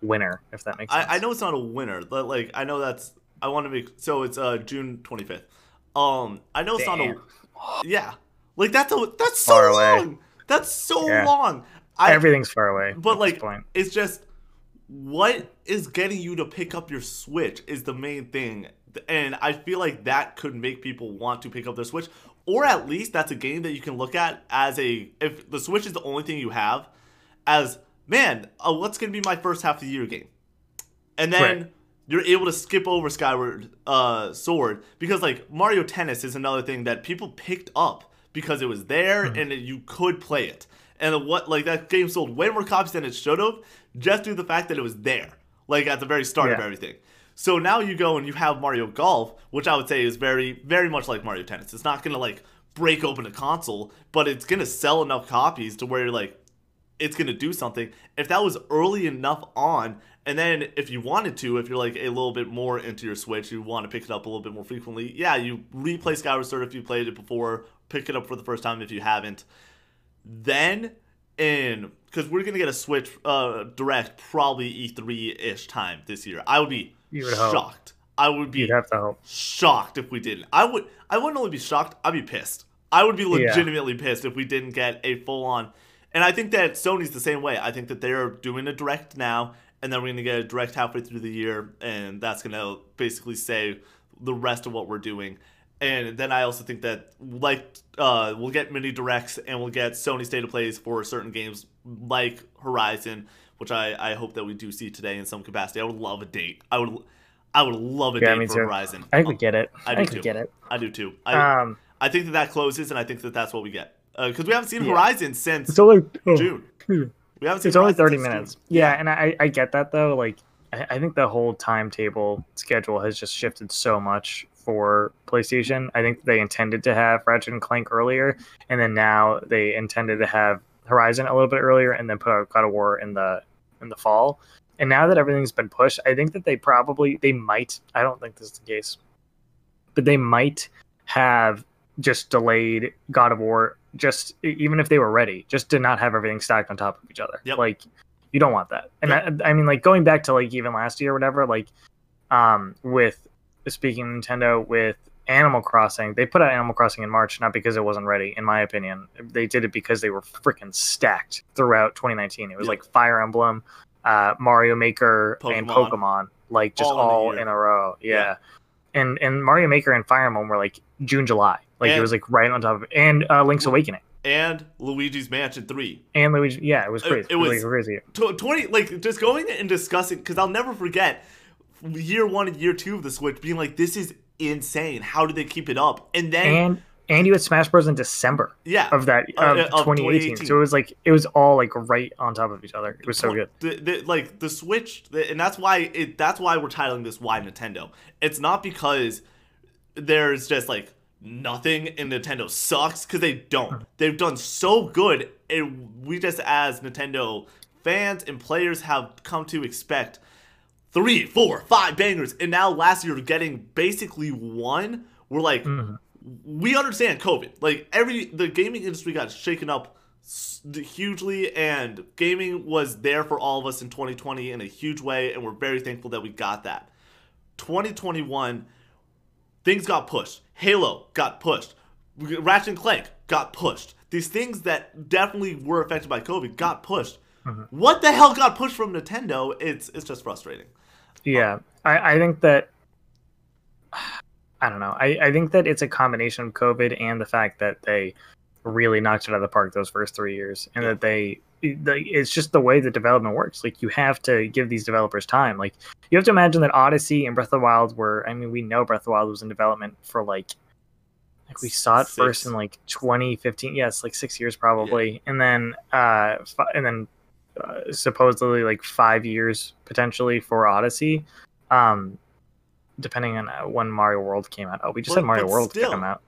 winner. If that makes sense. I, I know it's not a winner, but like I know that's I want to make so it's uh June 25th. Um, I know it's not a yeah, like that's a that's so Far away. long. That's so Yeah. long. I Everything's far away. but like point. it's just what is getting you to pick up your Switch is the main thing, and I feel like that could make people want to pick up their Switch, or at least that's a game that you can look at as a if the Switch is the only thing you have, as man, uh, what's gonna be my first half of the year game, and then. Right. You're able to skip over Skyward uh, Sword because like Mario Tennis is another thing that people picked up because it was there and you could play it. And what like that game sold way more copies than it should have just due to the fact that it was there, like at the very start of everything. So now you go and you have Mario Golf, which I would say is very, very much like Mario Tennis. It's not gonna like break open a console, but it's gonna sell enough copies to where you're like, it's gonna do something. If that was early enough on, and then if you wanted to, if you're like a little bit more into your Switch, you want to pick it up a little bit more frequently, yeah, you replay Skyward Sword if you played it before, pick it up for the first time if you haven't. Then in because we're gonna get a Switch uh, direct probably E3 ish time this year. I would be You would hope. shocked. I would be You'd have to hope. shocked if we didn't. I would I wouldn't only be shocked, I'd be pissed. I would be Yeah. legitimately pissed if we didn't get a full on and I think that Sony's the same way. I think that they're doing a direct now and then we're gonna get a direct halfway through the year and that's gonna basically say the rest of what we're doing. And then I also think that like uh, we'll get mini directs and we'll get Sony state of plays for certain games like Horizon, which I, I hope that we do see today in some capacity. I would love a date. I would I would love a Yeah, date for too. Horizon. I we get it. I I, do think too. get it. I do too. I, Um, I think that that closes, and I think that that's what we get because we haven't seen Yeah. Horizon since it's only oh, June. We haven't seen it's only 30 since June. minutes yeah and I, I get that though like I, I think the whole timetable schedule has just shifted so much for playstation i think they intended to have ratchet and clank earlier and then now they intended to have horizon a little bit earlier and then put out god of war in the in the fall and now that everything's been pushed i think that they probably they might i don't think this is the case but they might have just delayed God of War, just even if they were ready, just to not have everything stacked on top of each other. Yep. Like, you don't want that. And I, I mean, like going back to like even last year or whatever, like, um, with speaking Nintendo with Animal Crossing, they put out Animal Crossing in March not because it wasn't ready, in my opinion. They did it because they were freaking stacked throughout 2019. It was Yep. like Fire Emblem, uh, Mario Maker, and Pokemon. Pokemon, like just All in a all year. in a row. Yeah. yeah and and Mario Maker and Fire Emblem were like June, July. Like And- it was like right on top of it. And uh, Link's Awakening. And Luigi's Mansion Three. And Luigi yeah, it was crazy. it It, was, was- like crazy. Tw- Twenty like just going and discussing because I'll never forget year one and year two of the Switch being like this is insane. How did they keep it up? And then And and you had Smash Bros in December yeah, of that of, uh, of 2018. 2018. So it was like it was all like right on top of each other. It was so good. The, the, like the Switch, the, and that's why it. That's why we're titling this "Why Nintendo." It's not because there's just like nothing and Nintendo sucks because they don't. They've done so good, and we just as Nintendo fans and players have come to expect three, four, five bangers, and now last year getting basically one. We're like, Mhm. we understand COVID. Like every the gaming industry got shaken up hugely, and gaming was there for all of us in 2020 in a huge way, and we're very thankful that we got that. 2021, things got pushed. Halo got pushed. Ratchet and Clank got pushed. These things that definitely were affected by COVID got pushed. What the hell got pushed from Nintendo? It's it's just frustrating. Yeah, I, I think that I don't know. I, I think that it's a combination of COVID and the fact that they really knocked it out of the park those first three years, and that they the, it's just the way the development works. Like you have to give these developers time. Like you have to imagine that Odyssey and Breath of the Wild were. I mean, we know Breath of the Wild was in development for like. Like we saw it first in like 2015, yes, like six years probably, and then uh, and then uh, supposedly like five years potentially for Odyssey, um, depending on uh, when Mario World came out. Oh, we just But- had Mario World still, come out.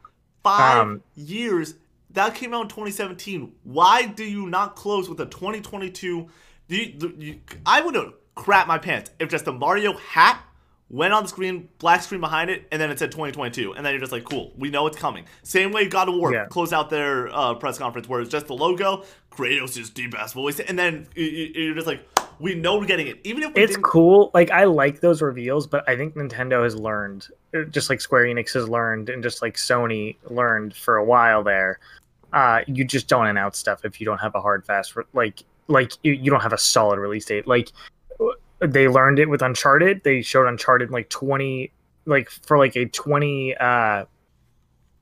Five Um, years. That came out in 2017. Why do you not close with a 2022? Do you, you, I would have crap my pants if just the Mario hat went on the screen, black screen behind it, and then it said 2022, and then you're just like, cool, we know it's coming. Same way God of War Yeah. closed out their uh, press conference where it's just the logo, Kratos' is deep ass voice, and then you- you- you're just like, we know we're getting it, even if we It's didn't- cool. Like I like those reveals, but I think Nintendo has learned, uh, just like Square Enix has learned, and just like Sony learned for a while there. Uh, you just don't announce stuff if you don't have a hard fast re- like like you, you don't have a solid release date. Like they learned it with Uncharted. They showed Uncharted like twenty like for like a twenty uh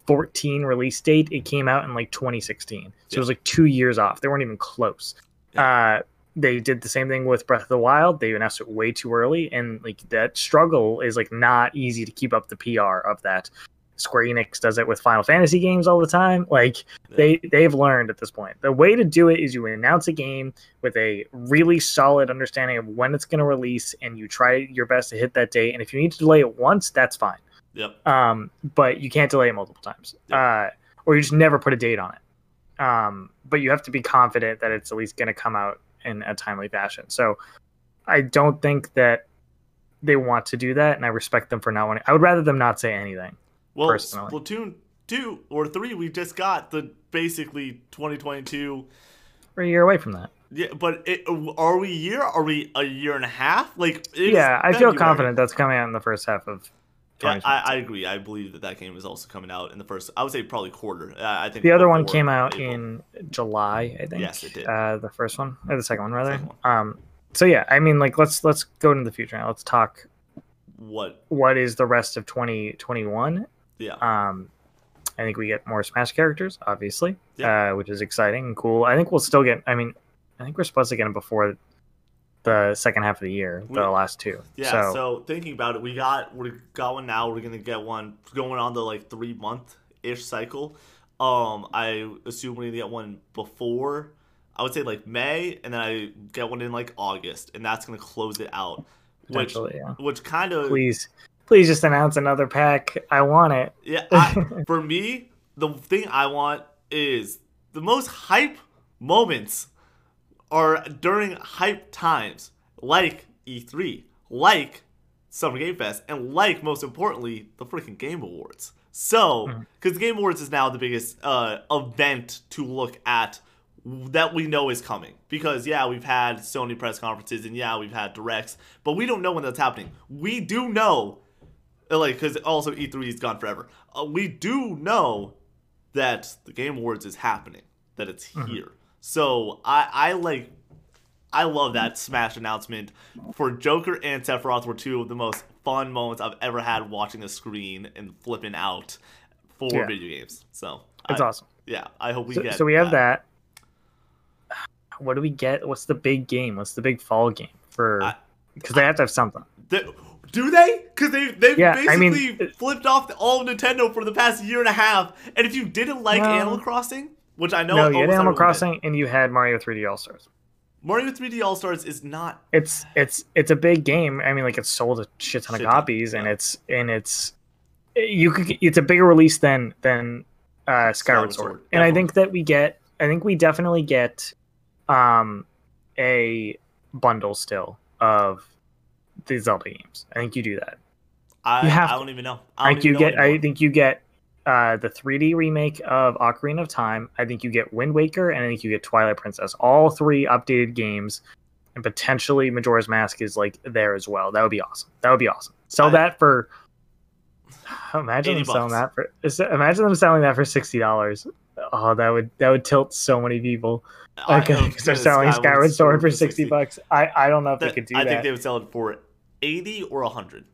14 release date it came out in like 2016 so it was like two years off. They weren't even close. Uh they did the same thing with breath of the wild. They announced it way too early. And like that struggle is like not easy to keep up the pr of that square enix does it with final fantasy games all the time like they they've learned at this point the way to do it is you announce a game with a really solid understanding of when it's going to release and you try your best to hit that date and if you need to delay it once that's fine Yep. um, but you can't delay it multiple times, uh, or you just never put a date on it. Um, but you have to be confident that it's at least going to come out in a timely fashion. So I don't think that they want to do that, and I respect them for not wanting. I would rather them not say anything. Well, personally. Splatoon 2 or 3, we just got the basically 2022 We're a year away from that. Yeah, but it, are we a year? Are we a year and a half? Like, yeah, I feel confident that's coming out in the first half of. Yeah, I, I agree. I believe that that game is also coming out in the first. I would say probably quarter. I think the other one came out April. in July, I think. Yes, it did. Uh, the first one or the second one rather. Second Um, so yeah, I mean, like let's let's go into the future now. Let's talk what? what is the rest of 2021 Yeah, um i think we get more smash characters obviously Yeah. uh which is exciting and cool i think we'll still get i mean i think we're supposed to get them before the second half of the year the We- last two yeah. so, So, thinking about it, we got we got one now. We're gonna get one going on the like three month ish cycle. Um, I assume we're gonna get one before. I would say like May, and then I get one in like August, and that's gonna close it out. Which yeah which kind of please please just announce another pack i want it Yeah, I, for me, the thing I want is the most hype moments are during hype times, like E3, like Summer Game Fest, and like most importantly, the freaking Game Awards. So, because the Game Awards is now the biggest uh, event to look at that we know is coming. Because yeah, we've had Sony press conferences and yeah, we've had directs, but we don't know when that's happening. We do know like because also E3 is gone forever. Uh, we do know that the Game Awards is happening, that it's Mhm. here. So I I like I love that Smash announcement for Joker and Sephiroth were two of the most fun moments I've ever had watching a screen and flipping out for Yeah. video games. So it's awesome yeah, I hope we so, get. so we have that what do we get what's the big game what's the big fall game for because they have to have something They- do they? Because they they've Yeah, I basically mean, flipped off all of Nintendo for the past year and a half. And if you didn't like No. Animal Crossing, which I know no you had animal everyone did, crossing and you had mario 3d all stars Mario 3D All Stars is not. it's it's it's a big game. I mean, like it's sold a shit ton of Shit ton, copies, and it's and it's you could it's a bigger release than than uh, Skyward, Skyward Sword, Sword, and I think that we get I think we definitely get um a bundle still of the Zelda games. I think you do that. I, You have I don't even know. I, I think you get I think you get uh, the 3D remake of Ocarina of Time. I think you get Wind Waker, and I think you get Twilight Princess. All three updated games, and potentially Majora's Mask is like there as well. That would be awesome. That would be awesome. Sell I- that for. Imagine 80 them selling that for. Imagine them selling that for sixty dollars. Oh, that would that would tilt so many people. I- Okay, because they're selling Skyward Sword for sixty bucks. I I don't know if they could do I that. I think they would sell it for eighty or hundred.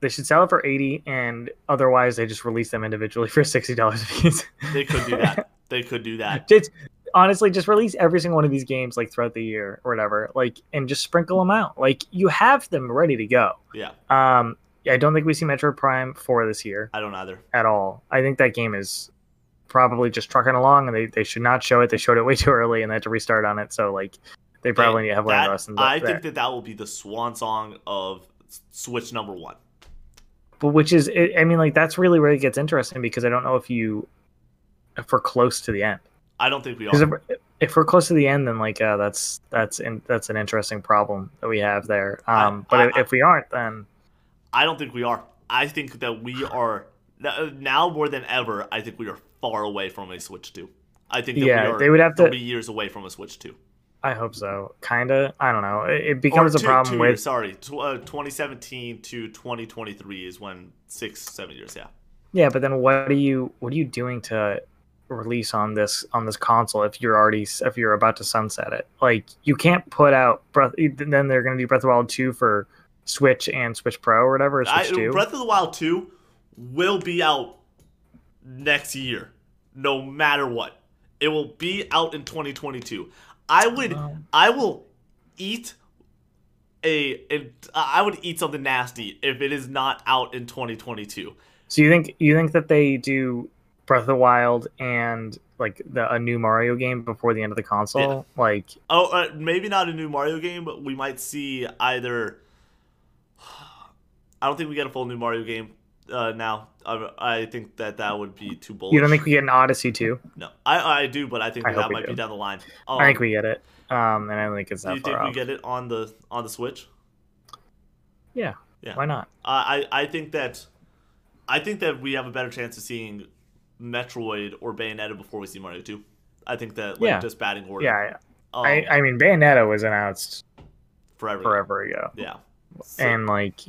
they should sell it for 80 and otherwise they just release them individually for $60 a piece They could do that. they could do that. just honestly just release every single one of these games like throughout the year or whatever like and just sprinkle them out like you have them ready to go Yeah, um i don't think we see Metroid Prime 4 this year I don't either. at all i think that game is probably just trucking along and they, they should not show it they showed it way too early and they had to restart on it so like they probably need to have learned That- lessons I there. think that that will be the swan song of Switch number one. but which is, I mean like that's really where it gets interesting because i don't know if you if we're close to the end I don't think we are. if, if we're close to the end then like uh, that's that's in, that's an interesting problem that we have there I- um but I- if, if we aren't then I don't think we are. I think that we are now more than ever. I think we are far away from a Switch two. I think that yeah we are they would have to three years away from a Switch two. I hope so kind of i don't know it, it becomes Or a two- problem two with years, sorry, tw- uh, 2017 to 2023 is when six, seven years. Yeah, yeah but then what are you what are you doing to release on this on this console if you're already if you're about to sunset it like you can't put out breath then they're going to do breath of the wild 2 for switch and switch pro or whatever or I, switch 2 Breath of the Wild two will be out next year, no matter what. It will be out in 2022. I would, Wow. I will eat a, it, I would eat something nasty if it is not out in 2022. So you think you think that they do Breath of the Wild and like the a new Mario game before the end of the console? Like Oh, uh, maybe not a new Mario game, but we might see either. I don't think we get a full new Mario game uh, now. I, I think that that would be too bold. you don't think we get an Odyssey too? No, I I do, but I think I that, might be down the line. Um, I think we get it. Um, and I don't think it's Do that you think far we get it on the on the Switch? yeah. Yeah. Why not? I I think that I think that we have a better chance of seeing Metroid or Bayonetta before we see Mario 2. I think that like Yeah. just batting order. Yeah. um, I I mean Bayonetta was announced forever. forever ago, Yeah. So- and like.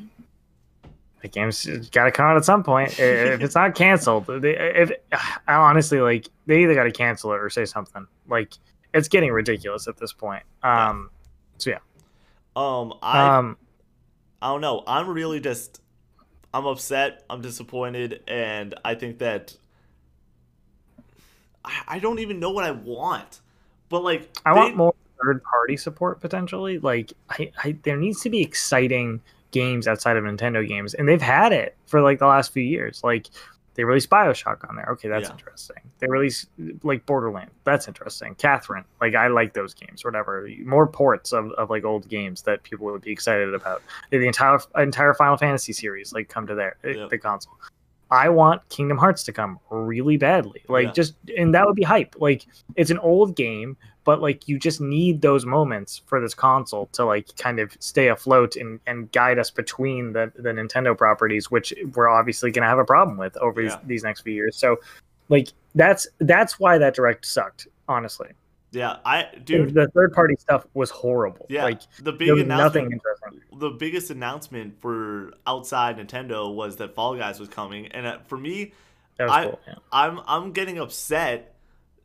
The game's got to come out at some point. if it's not canceled, they, if I honestly like, they either got to cancel it or say something. Like, it's getting ridiculous at this point. Um, so yeah. um I Um, I don't know. I'm really just I'm upset. I'm disappointed, and I think that I, I don't even know what I want. But like I they- want more third party support potentially. Like I, I there needs to be exciting games outside of Nintendo games. And they've had it for like the last few years. Like they released Bioshock on there. Okay, that's Yeah. interesting. They released like Borderlands. That's interesting. Catherine. Like I like those games, whatever. More ports of, of like old games that people would be excited about. The entire entire Final Fantasy series like come to their eh, Yep. the console. I want Kingdom Hearts to come really badly. Like Yeah. just and that would be hype. Like it's an old game, but like you just need those moments for this console to like kind of stay afloat and, and guide us between the, the Nintendo properties, which we're obviously gonna have a problem with over Yeah. these, these next few years. So like that's that's why that direct sucked, honestly. yeah, I dude. the third party stuff was horrible. Yeah, Like the big there was nothing announcement. The biggest announcement for outside Nintendo was that Fall Guys was coming, and uh, for me, That was I- cool. Yeah. I'm I'm getting upset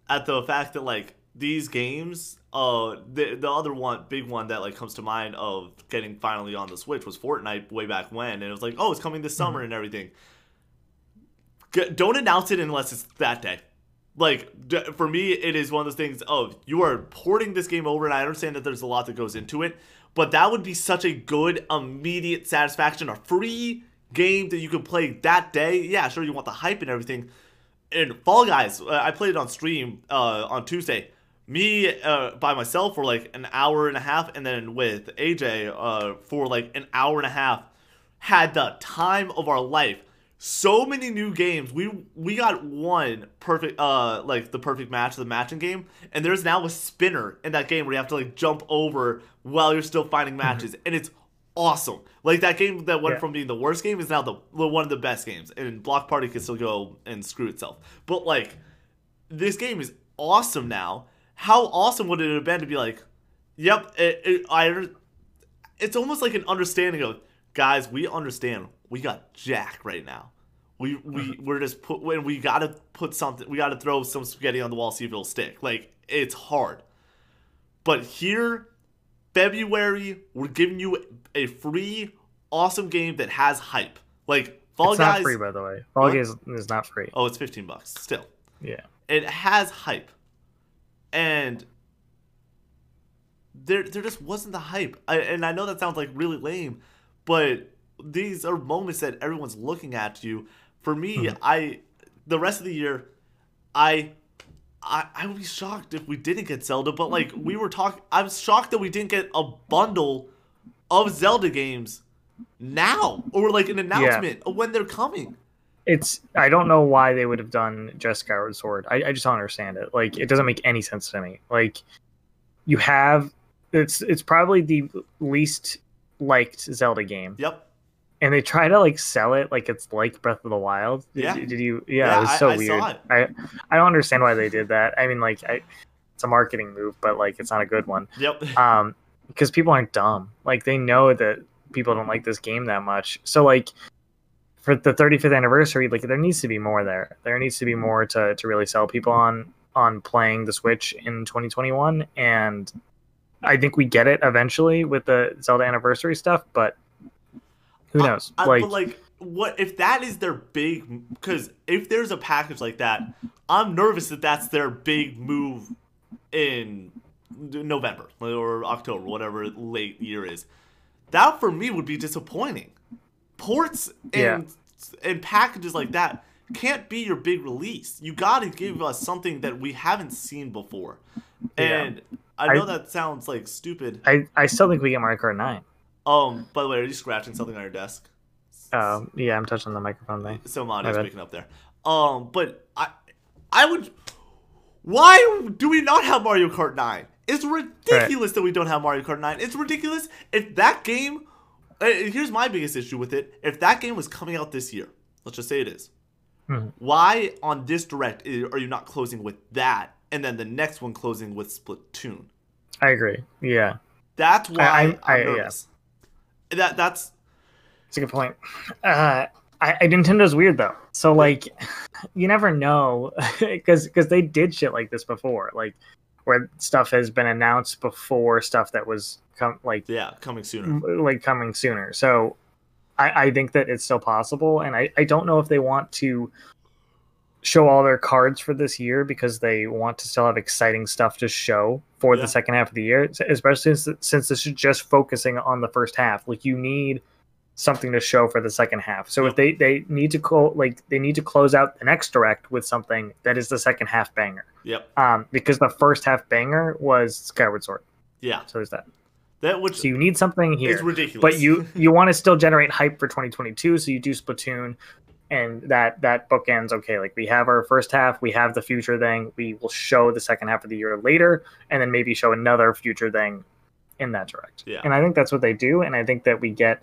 at the fact that like these games uh the the other one big one that like comes to mind of getting finally on the Switch was Fortnite way back when and it was like oh it's coming this Mm-hmm. summer and everything. G- don't announce it unless it's that day. Like d- for me it is one of those things of you are porting this game over and I understand that there's a lot that goes into it but that would be such a good immediate satisfaction a free game that you can play that day. Yeah, sure you want the hype and everything in Fall Guys, uh, I played it on stream uh, on Tuesday. Me uh, by myself for like an hour and a half, and then with AJ uh, for like an hour and a half. Had the time of our life. so many new games. We we got one perfect uh like the perfect match, the matching game, and there's now a spinner in that game where you have to like jump over while you're still finding matches, and it's awesome. Like that game that went Yeah. from being the worst game is now the, the one of the best games, and Block Party can still go and screw itself. But like, this game is awesome now. How awesome would it have been to be like, yep, it, it, I. It's almost like an understanding of guys. We understand. We got Jack right now. We we we're just put when we gotta put something. We gotta throw some spaghetti on the wall, see if it'll stick. Like it's hard. But here, February, we're giving you a free, awesome game that has hype. Like Fall it's Guys. not free, by the way. Fall? Guys is not free. oh, it's fifteen bucks still. Yeah. It has hype, and there there just wasn't the hype. I, and I know that sounds like really lame, but these are moments that everyone's looking at you. For me, Mhm. I the rest of the year, I. I, I would be shocked if we didn't get Zelda, but like we were talking, I'm shocked that we didn't get a bundle of Zelda games now or like an announcement of when they're coming. It's I don't know why they would have done just Skyward Sword. I, I just don't understand it. Like it doesn't make any sense to me. Like you have it's it's probably the least liked Zelda game. Yep. And they try to like sell it like it's like Breath of the Wild. Did, Yeah. did you yeah, Yeah, it was I- so I weird. saw it. I I don't understand why they did that. I mean like I it's a marketing move, but like it's not a good one. Yep. um because people aren't dumb like they know that people don't like this game that much so like for the 35th anniversary like there needs to be more there there needs to be more to, to really sell people on on playing the switch in 2021 and i think we get it eventually with the zelda anniversary stuff but who I- knows I- like but like, what if that is their big? Because if there's a package like that, I'm nervous that that's their big move in November or October, whatever late year is. That for me would be disappointing. Ports and and packages like that can't be your big release. You got to give us something that we haven't seen before. Yeah. And I know I- that sounds like stupid. i i still think we get mario kart 9 Um, by the way, are you scratching something on your desk? um yeah i'm touching the microphone thing Some My audio's picking up there. Um, but I, I would. Why do we not have Mario Kart 9? It's ridiculous that we don't have Mario Kart 9. It's ridiculous if that game. Uh, Here's my biggest issue with it. If that game was coming out this year, let's just say it is. Mhm. Why on this direct are you not closing with that, and then the next one closing with Splatoon? i agree yeah That's why I, I- am yeah. That that's It's a good point. Uh, I, I Nintendo's weird though. So like, you never know because because they did shit like this before, like where stuff has been announced before stuff that was come like yeah coming sooner. like coming sooner. So I, I think that it's still possible, and I, I don't know if they want to show all their cards for this year because they want to still have exciting stuff to show for Yeah. the second half of the year, especially since, since this is just focusing on the first half. Like you need something to show for the second half. So Yep. if they they need to clo- like they need to close out the next direct with something that is the second half banger. Yep. Um, because the first half banger was Skyward Sword. Yeah. So there's that. That which So you need something here is ridiculous. but you you want to still generate hype for 2022 so you do splatoon and that that bookends okay like we have our first half we have the future thing we will show the second half of the year later and then maybe show another future thing in that direct Yeah. and i think that's what they do and i think that we get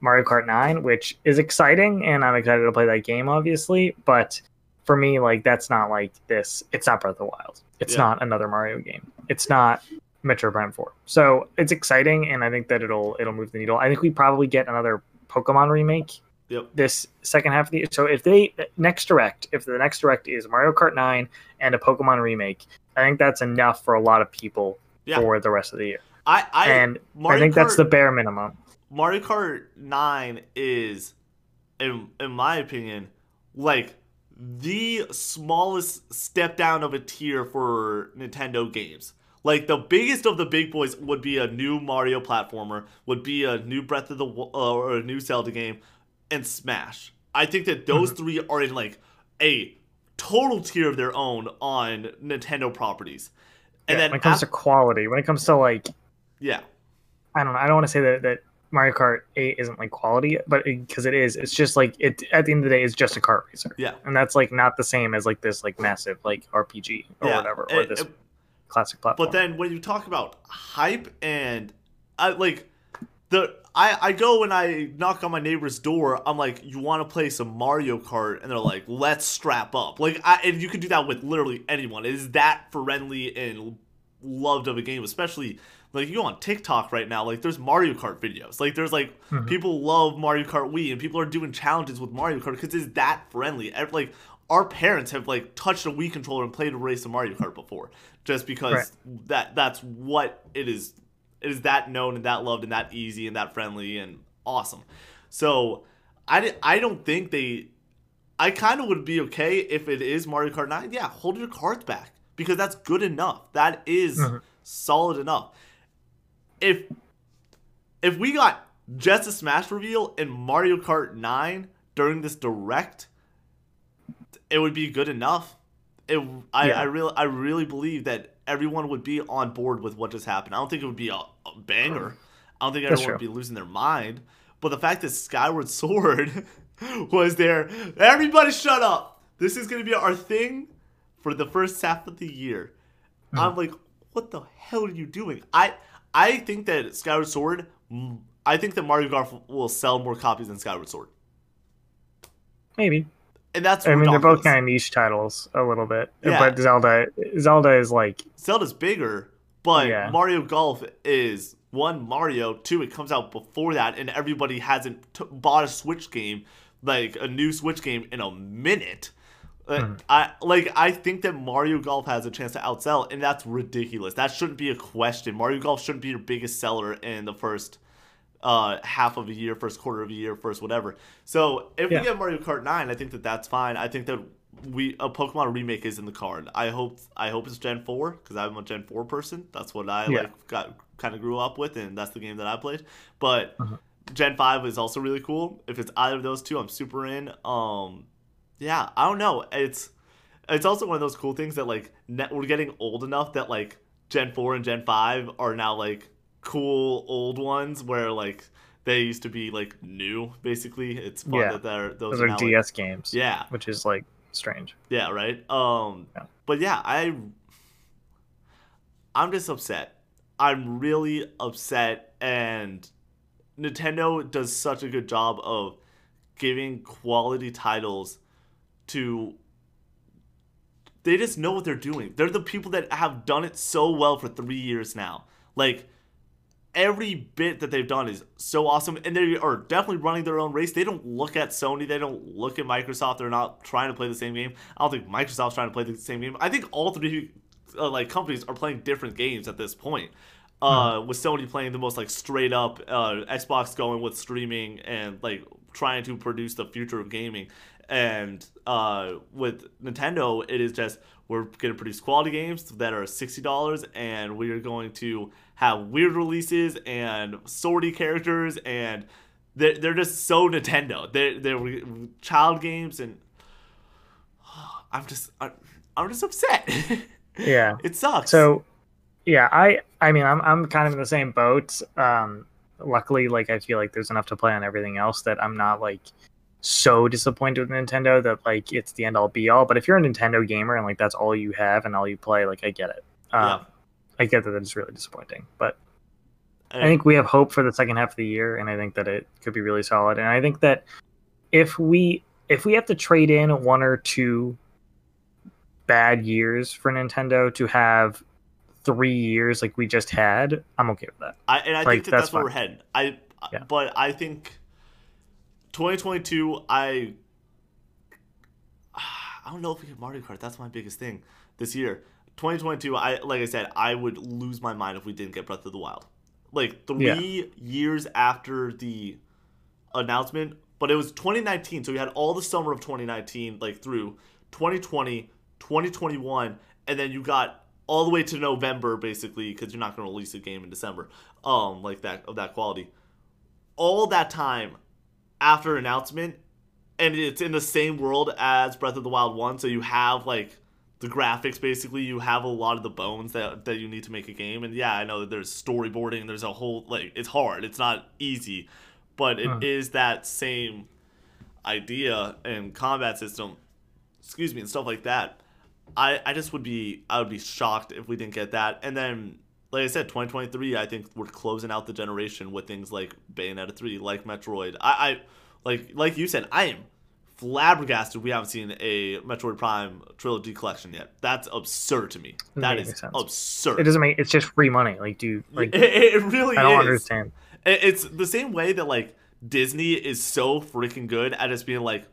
mario kart 9 which is exciting and i'm excited to play that game obviously but for me like that's not like this it's not breath of the wild it's Yeah. not another mario game it's not Metroid Prime 4. So it's exciting and I think that it'll it'll move the needle. I think we probably get another Pokemon remake Yep. this second half of the year. So if they next direct, if the next direct is Mario Kart 9 and a Pokemon remake, I think that's enough for a lot of people Yeah. for the rest of the year. I I and Mario I think that's the bare minimum. Mario Kart 9 is, in, in my opinion, like the smallest step down of a tier for Nintendo games. Like the biggest of the big boys would be a new Mario platformer, would be a new Breath of the uh, or a new Zelda game, and Smash. I think that those three are in like a total tier of their own on Nintendo properties. And Yeah, then when it comes to quality, when it comes to like yeah, I don't know, I don't want to say that that Mario Kart 8 isn't like quality, but because it, it is, it's just like it at the end of the day, it's just a kart racer. Yeah. And that's like not the same as like this like massive like RPG or Yeah, whatever, or and- this and- classic platform. But then when you talk about hype and I like the I, I go and I knock on my neighbor's door. I'm like, you want to play some Mario Kart? And they're like, let's strap up. Like, I, and you can do that with literally anyone. It is that friendly and loved of a game, especially like you go on TikTok right now. Like, there's Mario Kart videos. Like, there's like Mhm. people love Mario Kart Wii, and people are doing challenges with Mario Kart because it's that friendly. Like, our parents have like touched a Wii controller and played a race of Mario Kart before, just because Right. that that's what it is it is that known and that loved and that easy and that friendly and awesome. So I, I don't think they. I kind of would be okay if it is Mario Kart 9. Yeah, hold your cards back because that's good enough. That is Mhm. solid enough. If if we got just a Smash reveal in Mario Kart 9 during this direct, it would be good enough. It, I, Yeah. I really I really believe that everyone would be on board with what just happened. I don't think it would be a, a banger. I don't think everyone would be losing their mind. But the fact that Skyward Sword was there, everybody shut up. This is gonna be our thing for the first half of the year. Hmm. I'm like, what the hell are you doing? I I think that Skyward Sword. mm, I think that Mario Golf will sell more copies than Skyward Sword, Maybe. And that's I mean, they're both kind of niche titles a little bit. Yeah. But Zelda, Zelda is like, Zelda's bigger, but Yeah. Mario Golf is one Mario. Two, it comes out before that, and everybody hasn't t- bought a Switch game, like a new Switch game, in a minute. Mhm. I like. I think that Mario Golf has a chance to outsell, and that's ridiculous. That shouldn't be a question. Mario Golf shouldn't be your biggest seller in the first uh, half of a year, first quarter of a year, first whatever. So if Yeah. we get Mario Kart Nine, I think that that's fine. I think that we a Pokemon remake is in the card. I hope I hope it's Gen Four because I'm a Gen Four person. That's what I Yeah. like got kind of grew up with, and that's the game that I played. But Uh-huh. Gen Five is also really cool. If it's either of those two, I'm super in. Um, yeah, I don't know. It's it's also one of those cool things that like net, we're getting old enough that like Gen Four and Gen Five are now like cool old ones where like they used to be like new. Basically, it's fun Yeah. that they're those, those are are now, like- DS games. yeah, Which is like strange. yeah, right. Um, Yeah. but yeah, I, I'm just upset. I'm really upset, and Nintendo does such a good job of giving quality titles to. They just know what they're doing. They're the people that have done it so well for three years now. Like every bit that they've done is so awesome and they are definitely running their own race. They don't look at sony they don't look at microsoft they're not trying to play the same game. I don't think microsoft's trying to play the same game. I think all three uh, like companies are playing different games at this point. Uh, with sony playing the most like straight up uh, xbox going with streaming and like trying to produce the future of gaming. And uh, with nintendo it is just we're going to produce quality games that are $60 and we are going to have weird releases and sorty characters and they're, they're just so nintendo they're, they're child games and i'm just i'm, I'm just upset Yeah. it sucks So, yeah, I I mean, I'm I'm kind of in the same boat. Um, luckily, like I feel like there's enough to play on everything else that I'm not like so disappointed with Nintendo that like it's the end all be all. But if you're a Nintendo gamer and like that's all you have and all you play, like I get it. Um, Yeah. I get that it's really disappointing, but I And- think we have hope for the second half of the year, and I think that it could be really solid. And I think that if we if we have to trade in one or two bad years for Nintendo to have three years like we just had, I'm okay with that. I, and I Like, think that that's that's, where we're heading. I, Yeah. but I think 2022. I, I don't know if we get Mario Kart. That's my biggest thing this year. 2022. I like I said, I would lose my mind if we didn't get Breath of the Wild. Like three years after the announcement, but it was 2019, so we had all the summer of 2019, like through 2020, 2021, and then you got all the way to November, basically, because you're not going to release a game in December, um, like that of that quality. All that time after announcement, and it's in the same world as Breath of the Wild one, so you have like the graphics basically. You have a lot of the bones that that you need to make a game and yeah i know that there's storyboarding there's a whole like it's hard it's not easy but it is that same idea and combat system excuse me and stuff like that. I i just would be i would be shocked if we didn't get that and then like i said 2023 i think we're closing out the generation with things like bayonetta 3 like metroid i i like like you said i am flabbergasted we haven't seen a Metroid Prime trilogy collection yet. That's absurd to me. That is absurd. It doesn't make it's just free money. Like, dude, like it, it really I don't is. understand. It's the same way that like Disney is so freaking good at just being like,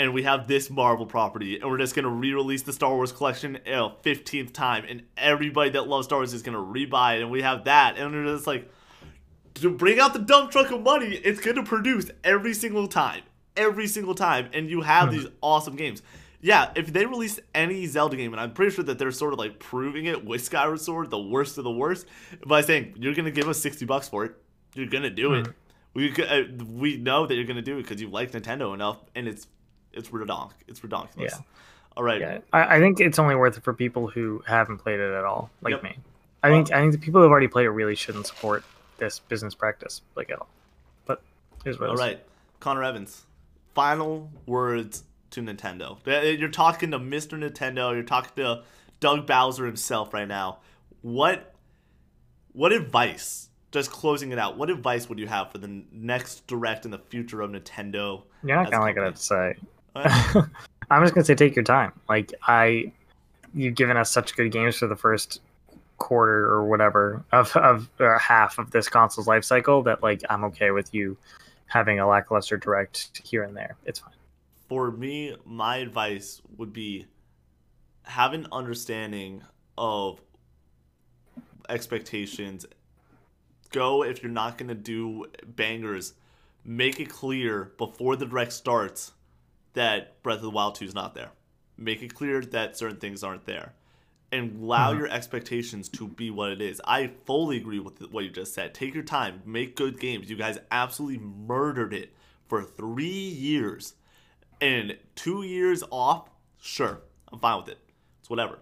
and we have this Marvel property, and we're just gonna re-release the Star Wars collection a fifteenth time, and everybody that loves Star Wars is gonna rebuy it, and we have that, and they're just like, to bring out the dump truck of money, it's gonna produce every single time every single time, and you have these awesome games. Yeah, if they release any Zelda game, and I'm pretty sure that they're sort of like proving it with Skyward Sword, the worst of the worst, by saying you're gonna give us sixty bucks for it, you're gonna do it. We uh, we know that you're gonna do it because you like Nintendo enough, and it's it's redonk, it's ridiculous. Yeah. All right. Yeah, I, I think it's only worth it for people who haven't played it at all, like Yep. me. I think I think the people who have already played it really shouldn't support this business practice like at all. But here's what All right, Connor Evans. Final words to Nintendo. Uh, You're talking to Mr. Nintendo. You're talking to Doug Bowser himself right now. What what advice? Just closing it out. What advice would you have for the next direct in the future of Nintendo? You're not as like what I have to say. Uh, I'm just gonna say take your time. Like I, you've given us such good games for the first quarter or whatever of of or half of this console's life cycle that like I'm okay with you having a lackluster direct here and there. It's fine. for me, my advice would be have an understanding of expectations. Go if you're not gonna do bangers, make it clear before the direct starts that Breath of the Wild 2 is not there. Make it clear that certain things aren't there. And allow Mhm. your expectations to be what it is. I fully agree with what you just said. Take your time, make good games. You guys absolutely murdered it for three years and two years off, sure, I'm fine with it. It's whatever.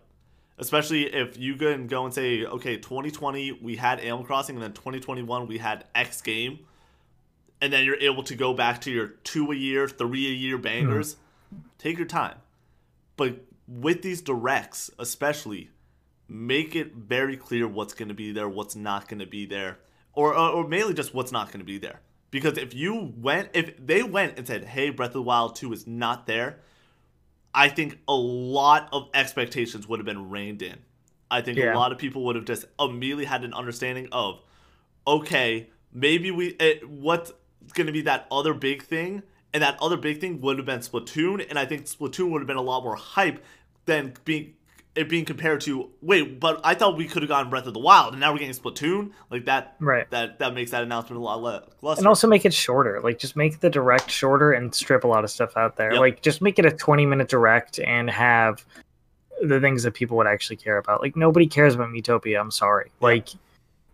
Especially if you can go and say, okay, 2020 we had Animal Crossing, and then 2021 we had X game, and then you're able to go back to your two a year, three a year bangers. Take your time, but with these directs, especially, make it very clear what's going to be there, what's not going to be there, or, or or mainly just what's not going to be there. Because if you went, if they went and said, "Hey, Breath of the Wild 2 is not there," I think a lot of expectations would have been reined in. I think Yeah. a lot of people would have just immediately had an understanding of, okay, maybe we eh, it, what's going to be that other big thing, and that other big thing would have been Splatoon, and I think Splatoon would have been a lot more hype than being it being compared to wait, but I thought we could have gotten Breath of the Wild, and now we're getting Splatoon like that. Right. That that makes that announcement a lot less. And also make it shorter. Like just make the direct shorter and strip a lot of stuff out there. Yep. Like just make it a 20 minute direct and have the things that people would actually care about. Like nobody cares about Miitopia. I'm sorry. Like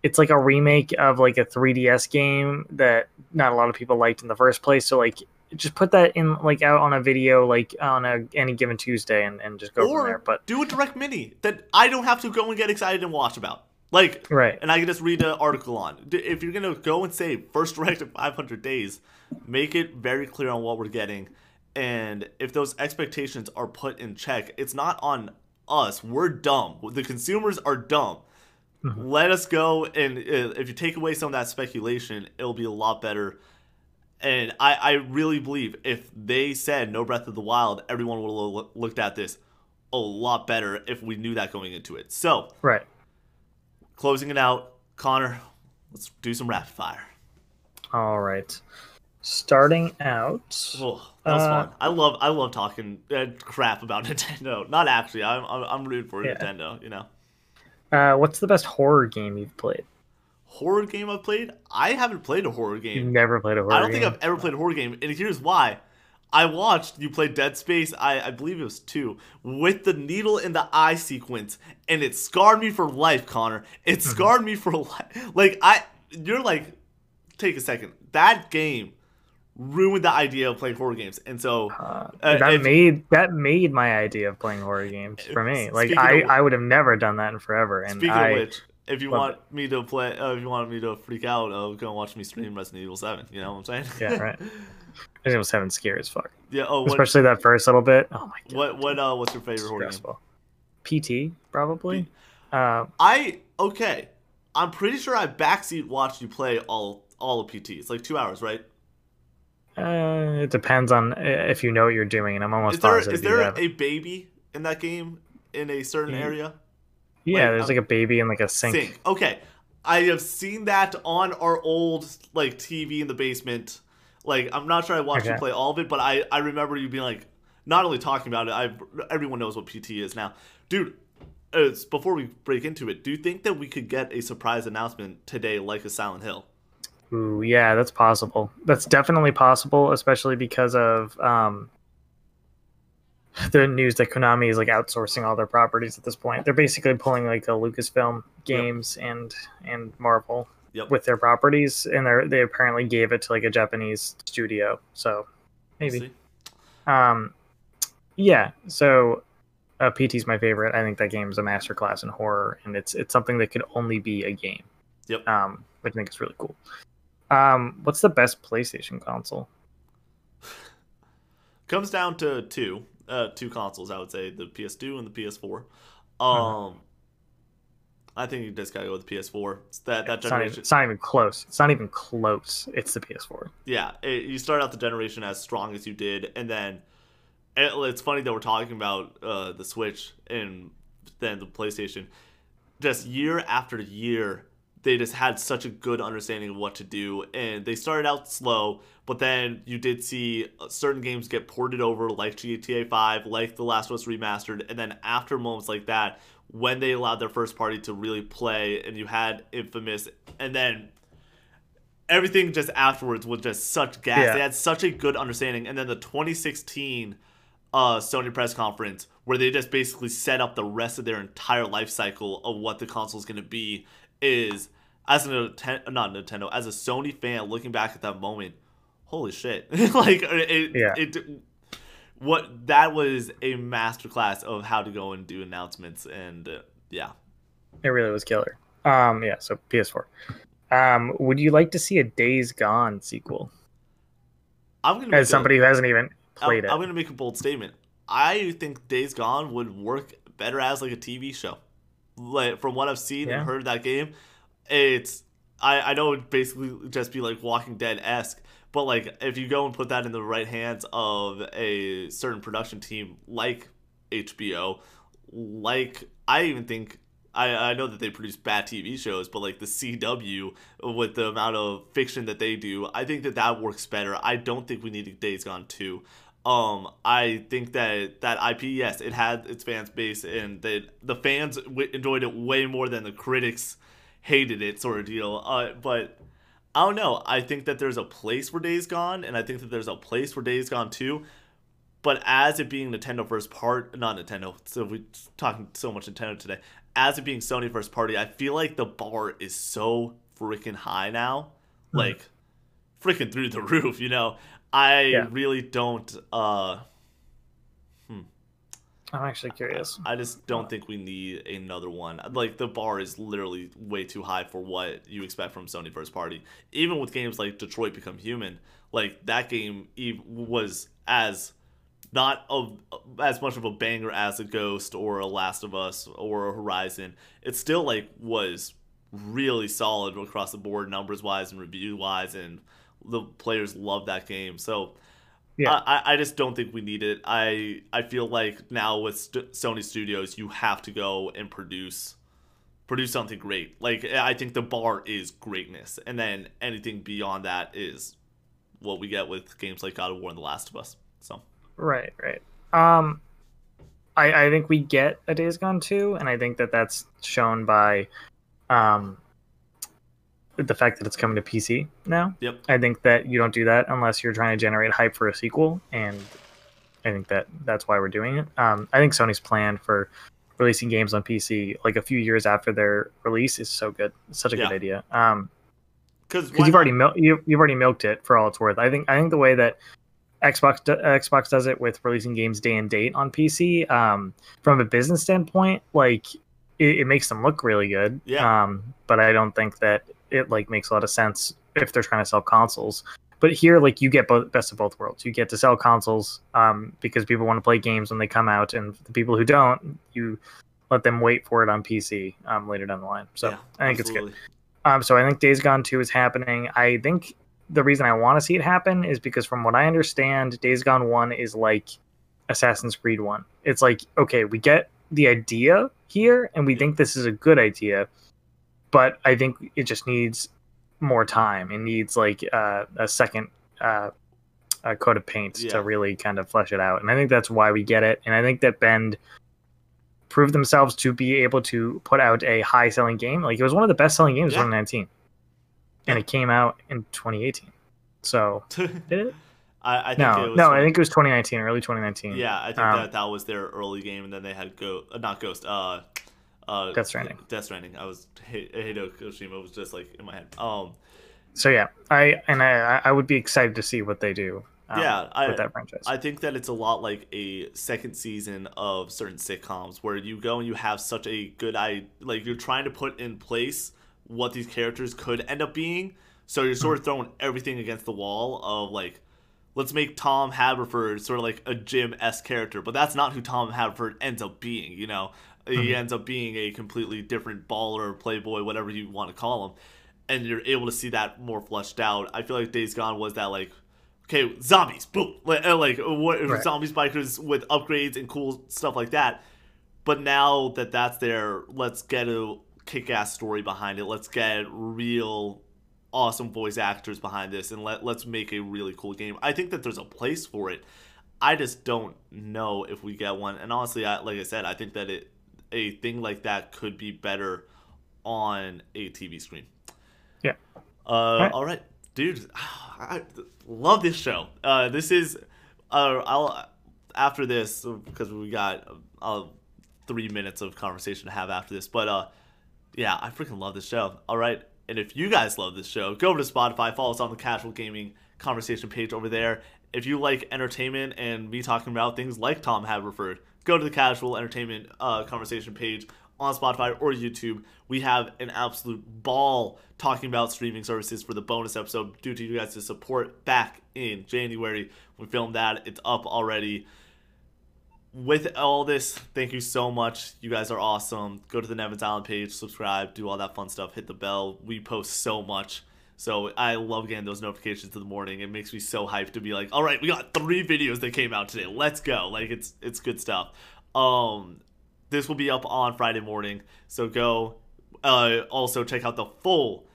it's like a remake of like a 3DS game that not a lot of people liked in the first place. So like just put that in like out on a video like on a any given Tuesday and, and just go or from there. But do a direct mini that I don't have to go and get excited and watch about. Like right. and I can just read an article on. If you're gonna go and say first direct in 500 days, make it very clear on what we're getting, and if those expectations are put in check, it's not on us. We're dumb. The consumers are dumb. Mhm. Let us go, and uh, if you take away some of that speculation, it'll be a lot better. And I, I really believe if they said no Breath of the Wild, everyone would have looked at this a lot better if we knew that going into it. So Right. closing it out, Connor, let's do some rapid fire. All right. Starting out Oh, that was Uh, fun. I love I love talking uh, crap about Nintendo. Not actually. I'm I'm, I'm rooting for Yeah. Nintendo. You know, uh, what's the best horror game you've played? horror game I've played. I haven't played a horror game. You've never played a horror game. I don't game. think I've ever played a horror game, and here's why. I watched you play Dead Space. I, I believe it was two with the needle in the eye sequence, and it scarred me for life, Connor. It Mm-hmm. scarred me for life. Like I, you're like, take a second. That game ruined the idea of playing horror games. And so Uh, Uh, that made that made my idea of playing horror games for me. Like I, of- I would have never done that in forever. And speaking I, of which, if you want me to play, uh, if you want me to freak out, uh, go and watch me stream Resident Evil Seven. You know what I'm saying? Yeah, right. Resident Evil Seven scary as fuck, yeah. Oh, what, especially that first little bit. Oh my god, what, what, uh, what's your favorite horror game? PT probably. Uh, I okay. I'm pretty sure I backseat watched you play all all of PT. It's like two hours, right? Uh, it depends on uh, if you know what you're doing, and I'm almost Is there positive is there have. a baby in that game in a certain area? yeah, like, there's um, like a baby and like a sink. Sink. Okay, I have seen that on our old like TV in the basement. Like I'm not sure I watched you play all of it, but I I remember you being like not only talking about it. I everyone knows what PT is now, dude. Uh, before we break into it, do you think that we could get a surprise announcement today, like a Silent Hill? Ooh, yeah, that's possible. That's definitely possible, especially because of um, the news that Konami is like outsourcing all their properties at this point. They're basically pulling like the Lucasfilm games and and Marvel Yep. with their properties, and they they apparently gave it to like a Japanese studio. So maybe, See? um, yeah. So uh, PT's my favorite. I think that game is a masterclass in horror, and it's it's something that could only be a game. Yep. Um, which I think is really cool. Um, what's the best PlayStation console? comes down to two uh two consoles i would say the ps2 and the ps4 um Uh-huh. i think you just gotta go with the ps4 it's that that It's not, even, generation it's not even close. It's not even close. It's the PS4. yeah it, you start out the generation as strong as you did and then it, it's funny that we're talking about uh the switch and then the playstation just year after year they just had such a good understanding of what to do and they started out slow but then you did see uh, certain games get ported over like GTA 5 like The Last of Us remastered and then after moments like that when they allowed their first party to really play and you had Infamous and then everything just afterwards was just such gas Yeah. they had such a good understanding and then the 2016 uh, Sony press conference where they just basically set up the rest of their entire life cycle of what the console is going to be is as a Nintendo, not Nintendo, as a Sony fan looking back at that moment, holy shit! like it, Yeah. it, what that was a masterclass of how to go and do announcements and uh, yeah. It really was killer. Um, yeah. So PS4. Um, would you like to see a Days Gone sequel? I'm gonna As somebody who hasn't even played I'm, it. I'm gonna make a bold statement. I think Days Gone would work better as like a TV show. Like from what I've seen Yeah. and heard of that game, it's I I know it'd basically just be like Walking Dead esque, but like if you go and put that in the right hands of a certain production team like HBO, like I even think. I, I know that they produce bad TV shows, but like the CW with the amount of fiction that they do, I think that that works better. I don't think we need Days Gone 2. Um, I think that that IP, yes, it had its fans base, and that the fans w- enjoyed it way more than the critics hated it, sort of deal. Uh, but I don't know. I think that there's a place for Days Gone, and I think that there's a place for Days Gone too. But as it being Nintendo first part, not Nintendo, so we're talking so much Nintendo today. As it being Sony first party, I feel like the bar is so freaking high now, Hmm. like freaking through the roof. You know, I Yeah. really don't. uh I'm actually curious. I just don't think we need another one. Like the bar is literally way too high for what you expect from Sony first party. Even with games like Detroit Become Human, like that game was as not of as much of a banger as a Ghost or a Last of Us or a Horizon. It still like was really solid across the board numbers wise and review wise and the players love that game. So Yeah. I, I just don't think we need it. I I feel like now with st- Sony Studios, you have to go and produce produce something great. Like I think the bar is greatness, and then anything beyond that is what we get with games like God of War and The Last of Us. So Right, right. Um, I I think we get a Days Gone 2, and I think that that's shown by, um, the fact that it's coming to PC now. Yep. I think that you don't do that unless you're trying to generate hype for a sequel, and I think that that's why we're doing it. Um, I think Sony's plan for releasing games on PC like a few years after their release is so good. It's such a Yeah. good idea. Um, because you've already mil- you, you've already milked it for all it's worth. I think I think the way that Xbox do- Xbox does it with releasing games day and date on PC, um, from a business standpoint, like it, it, makes them look really good. Yeah. Um, but I don't think that it like makes a lot of sense if they're trying to sell consoles. But here, like you get both best of both worlds. You get to sell consoles um, because people want to play games when they come out, and the people who don't, you let them wait for it on PC um, later down the line. So Yeah, I think absolutely. it's good. Um, so I think Days Gone 2 is happening. I think the reason I want to see it happen is because from what I understand, Days Gone 1 is like Assassin's Creed 1. It's like, okay, we get the idea here and we think this is a good idea, but I think it just needs more time. It needs like uh, a second uh, a coat of paint Yeah. to really kind of flesh it out. And I think that's why we get it. And I think that Bend proved themselves to be able to put out a high selling game. Like it was one of the best selling games Yeah. in 2019. And it came out in 2018. So did it? I, I think No, it was no, I think it was 2019, early 2019. Yeah, I think Um, that that was their early game, and then they had go uh, not Ghost, uh, uh, Death Stranding. Death Stranding. I was Hi- Hideo Kojima was just like in my head. Um, So yeah, I and I I would be excited to see what they do. um, Yeah, I- with that franchise. I think that it's a lot like a second season of certain sitcoms where you go and you have such a good I like you're trying to put in place what these characters could end up being. So you're sort of throwing everything against the wall of like, let's make Tom Haverford sort of like a Jim s character, but that's not who Tom Haverford ends up being. You know, he ends up being a completely different baller, playboy, whatever you want to call him, and you're able to see that more fleshed out. I feel like Days Gone was that like okay, zombies, boom, like, uh, like what Right. zombies bikers with upgrades and cool stuff like that. But now that that's there, let's get a kick-ass story behind it. Let's get real awesome voice actors behind this, and let let's make a really cool game. I think that there's a place for it. I just don't know if we get one. And honestly, I, like I said, I think that it a thing like that could be better on a TV screen. Yeah. Uh, right. all right, dude. I love this show. Uh, this is. Uh, I'll after this because we got uh, three minutes of conversation to have after this. But uh, yeah, I freaking love this show. All right, and if you guys love this show, go over to Spotify, follow us on the Casual Gaming conversation page over there. If you like entertainment and me talking about things like Tom Haverford, go to the Casual Entertainment uh, conversation page on Spotify or YouTube. We have an absolute ball talking about streaming services for the bonus episode due to you guys' support back in January. We filmed that, it's up already with all this, thank you so much. You guys are awesome. Go to the Nevans Island page, subscribe, do all that fun stuff, hit the bell. We post so much. So I love getting those notifications in the morning. It makes me so hyped to be like, all right, we got three videos that came out today. Let's go. Like it's it's good stuff. Um this will be up on Friday morning. So go uh also check out the full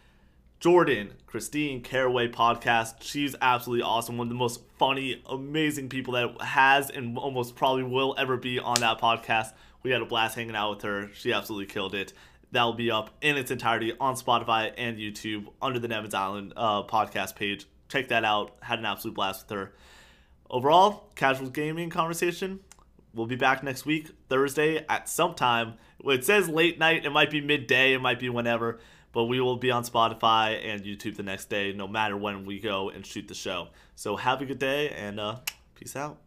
Jordan, Christine Caraway podcast. She's absolutely awesome. One of the most funny, amazing people that has and almost probably will ever be on that podcast. We had a blast hanging out with her. She absolutely killed it. That'll be up in its entirety on Spotify and YouTube under the Nevans Island uh, podcast page. Check that out. Had an absolute blast with her. Overall, casual gaming conversation. We'll be back next week, Thursday at some time. It says late night. It might be midday. It might be whenever. But we will be on Spotify and YouTube the next day, no matter when we go and shoot the show. So have a good day and uh, peace out.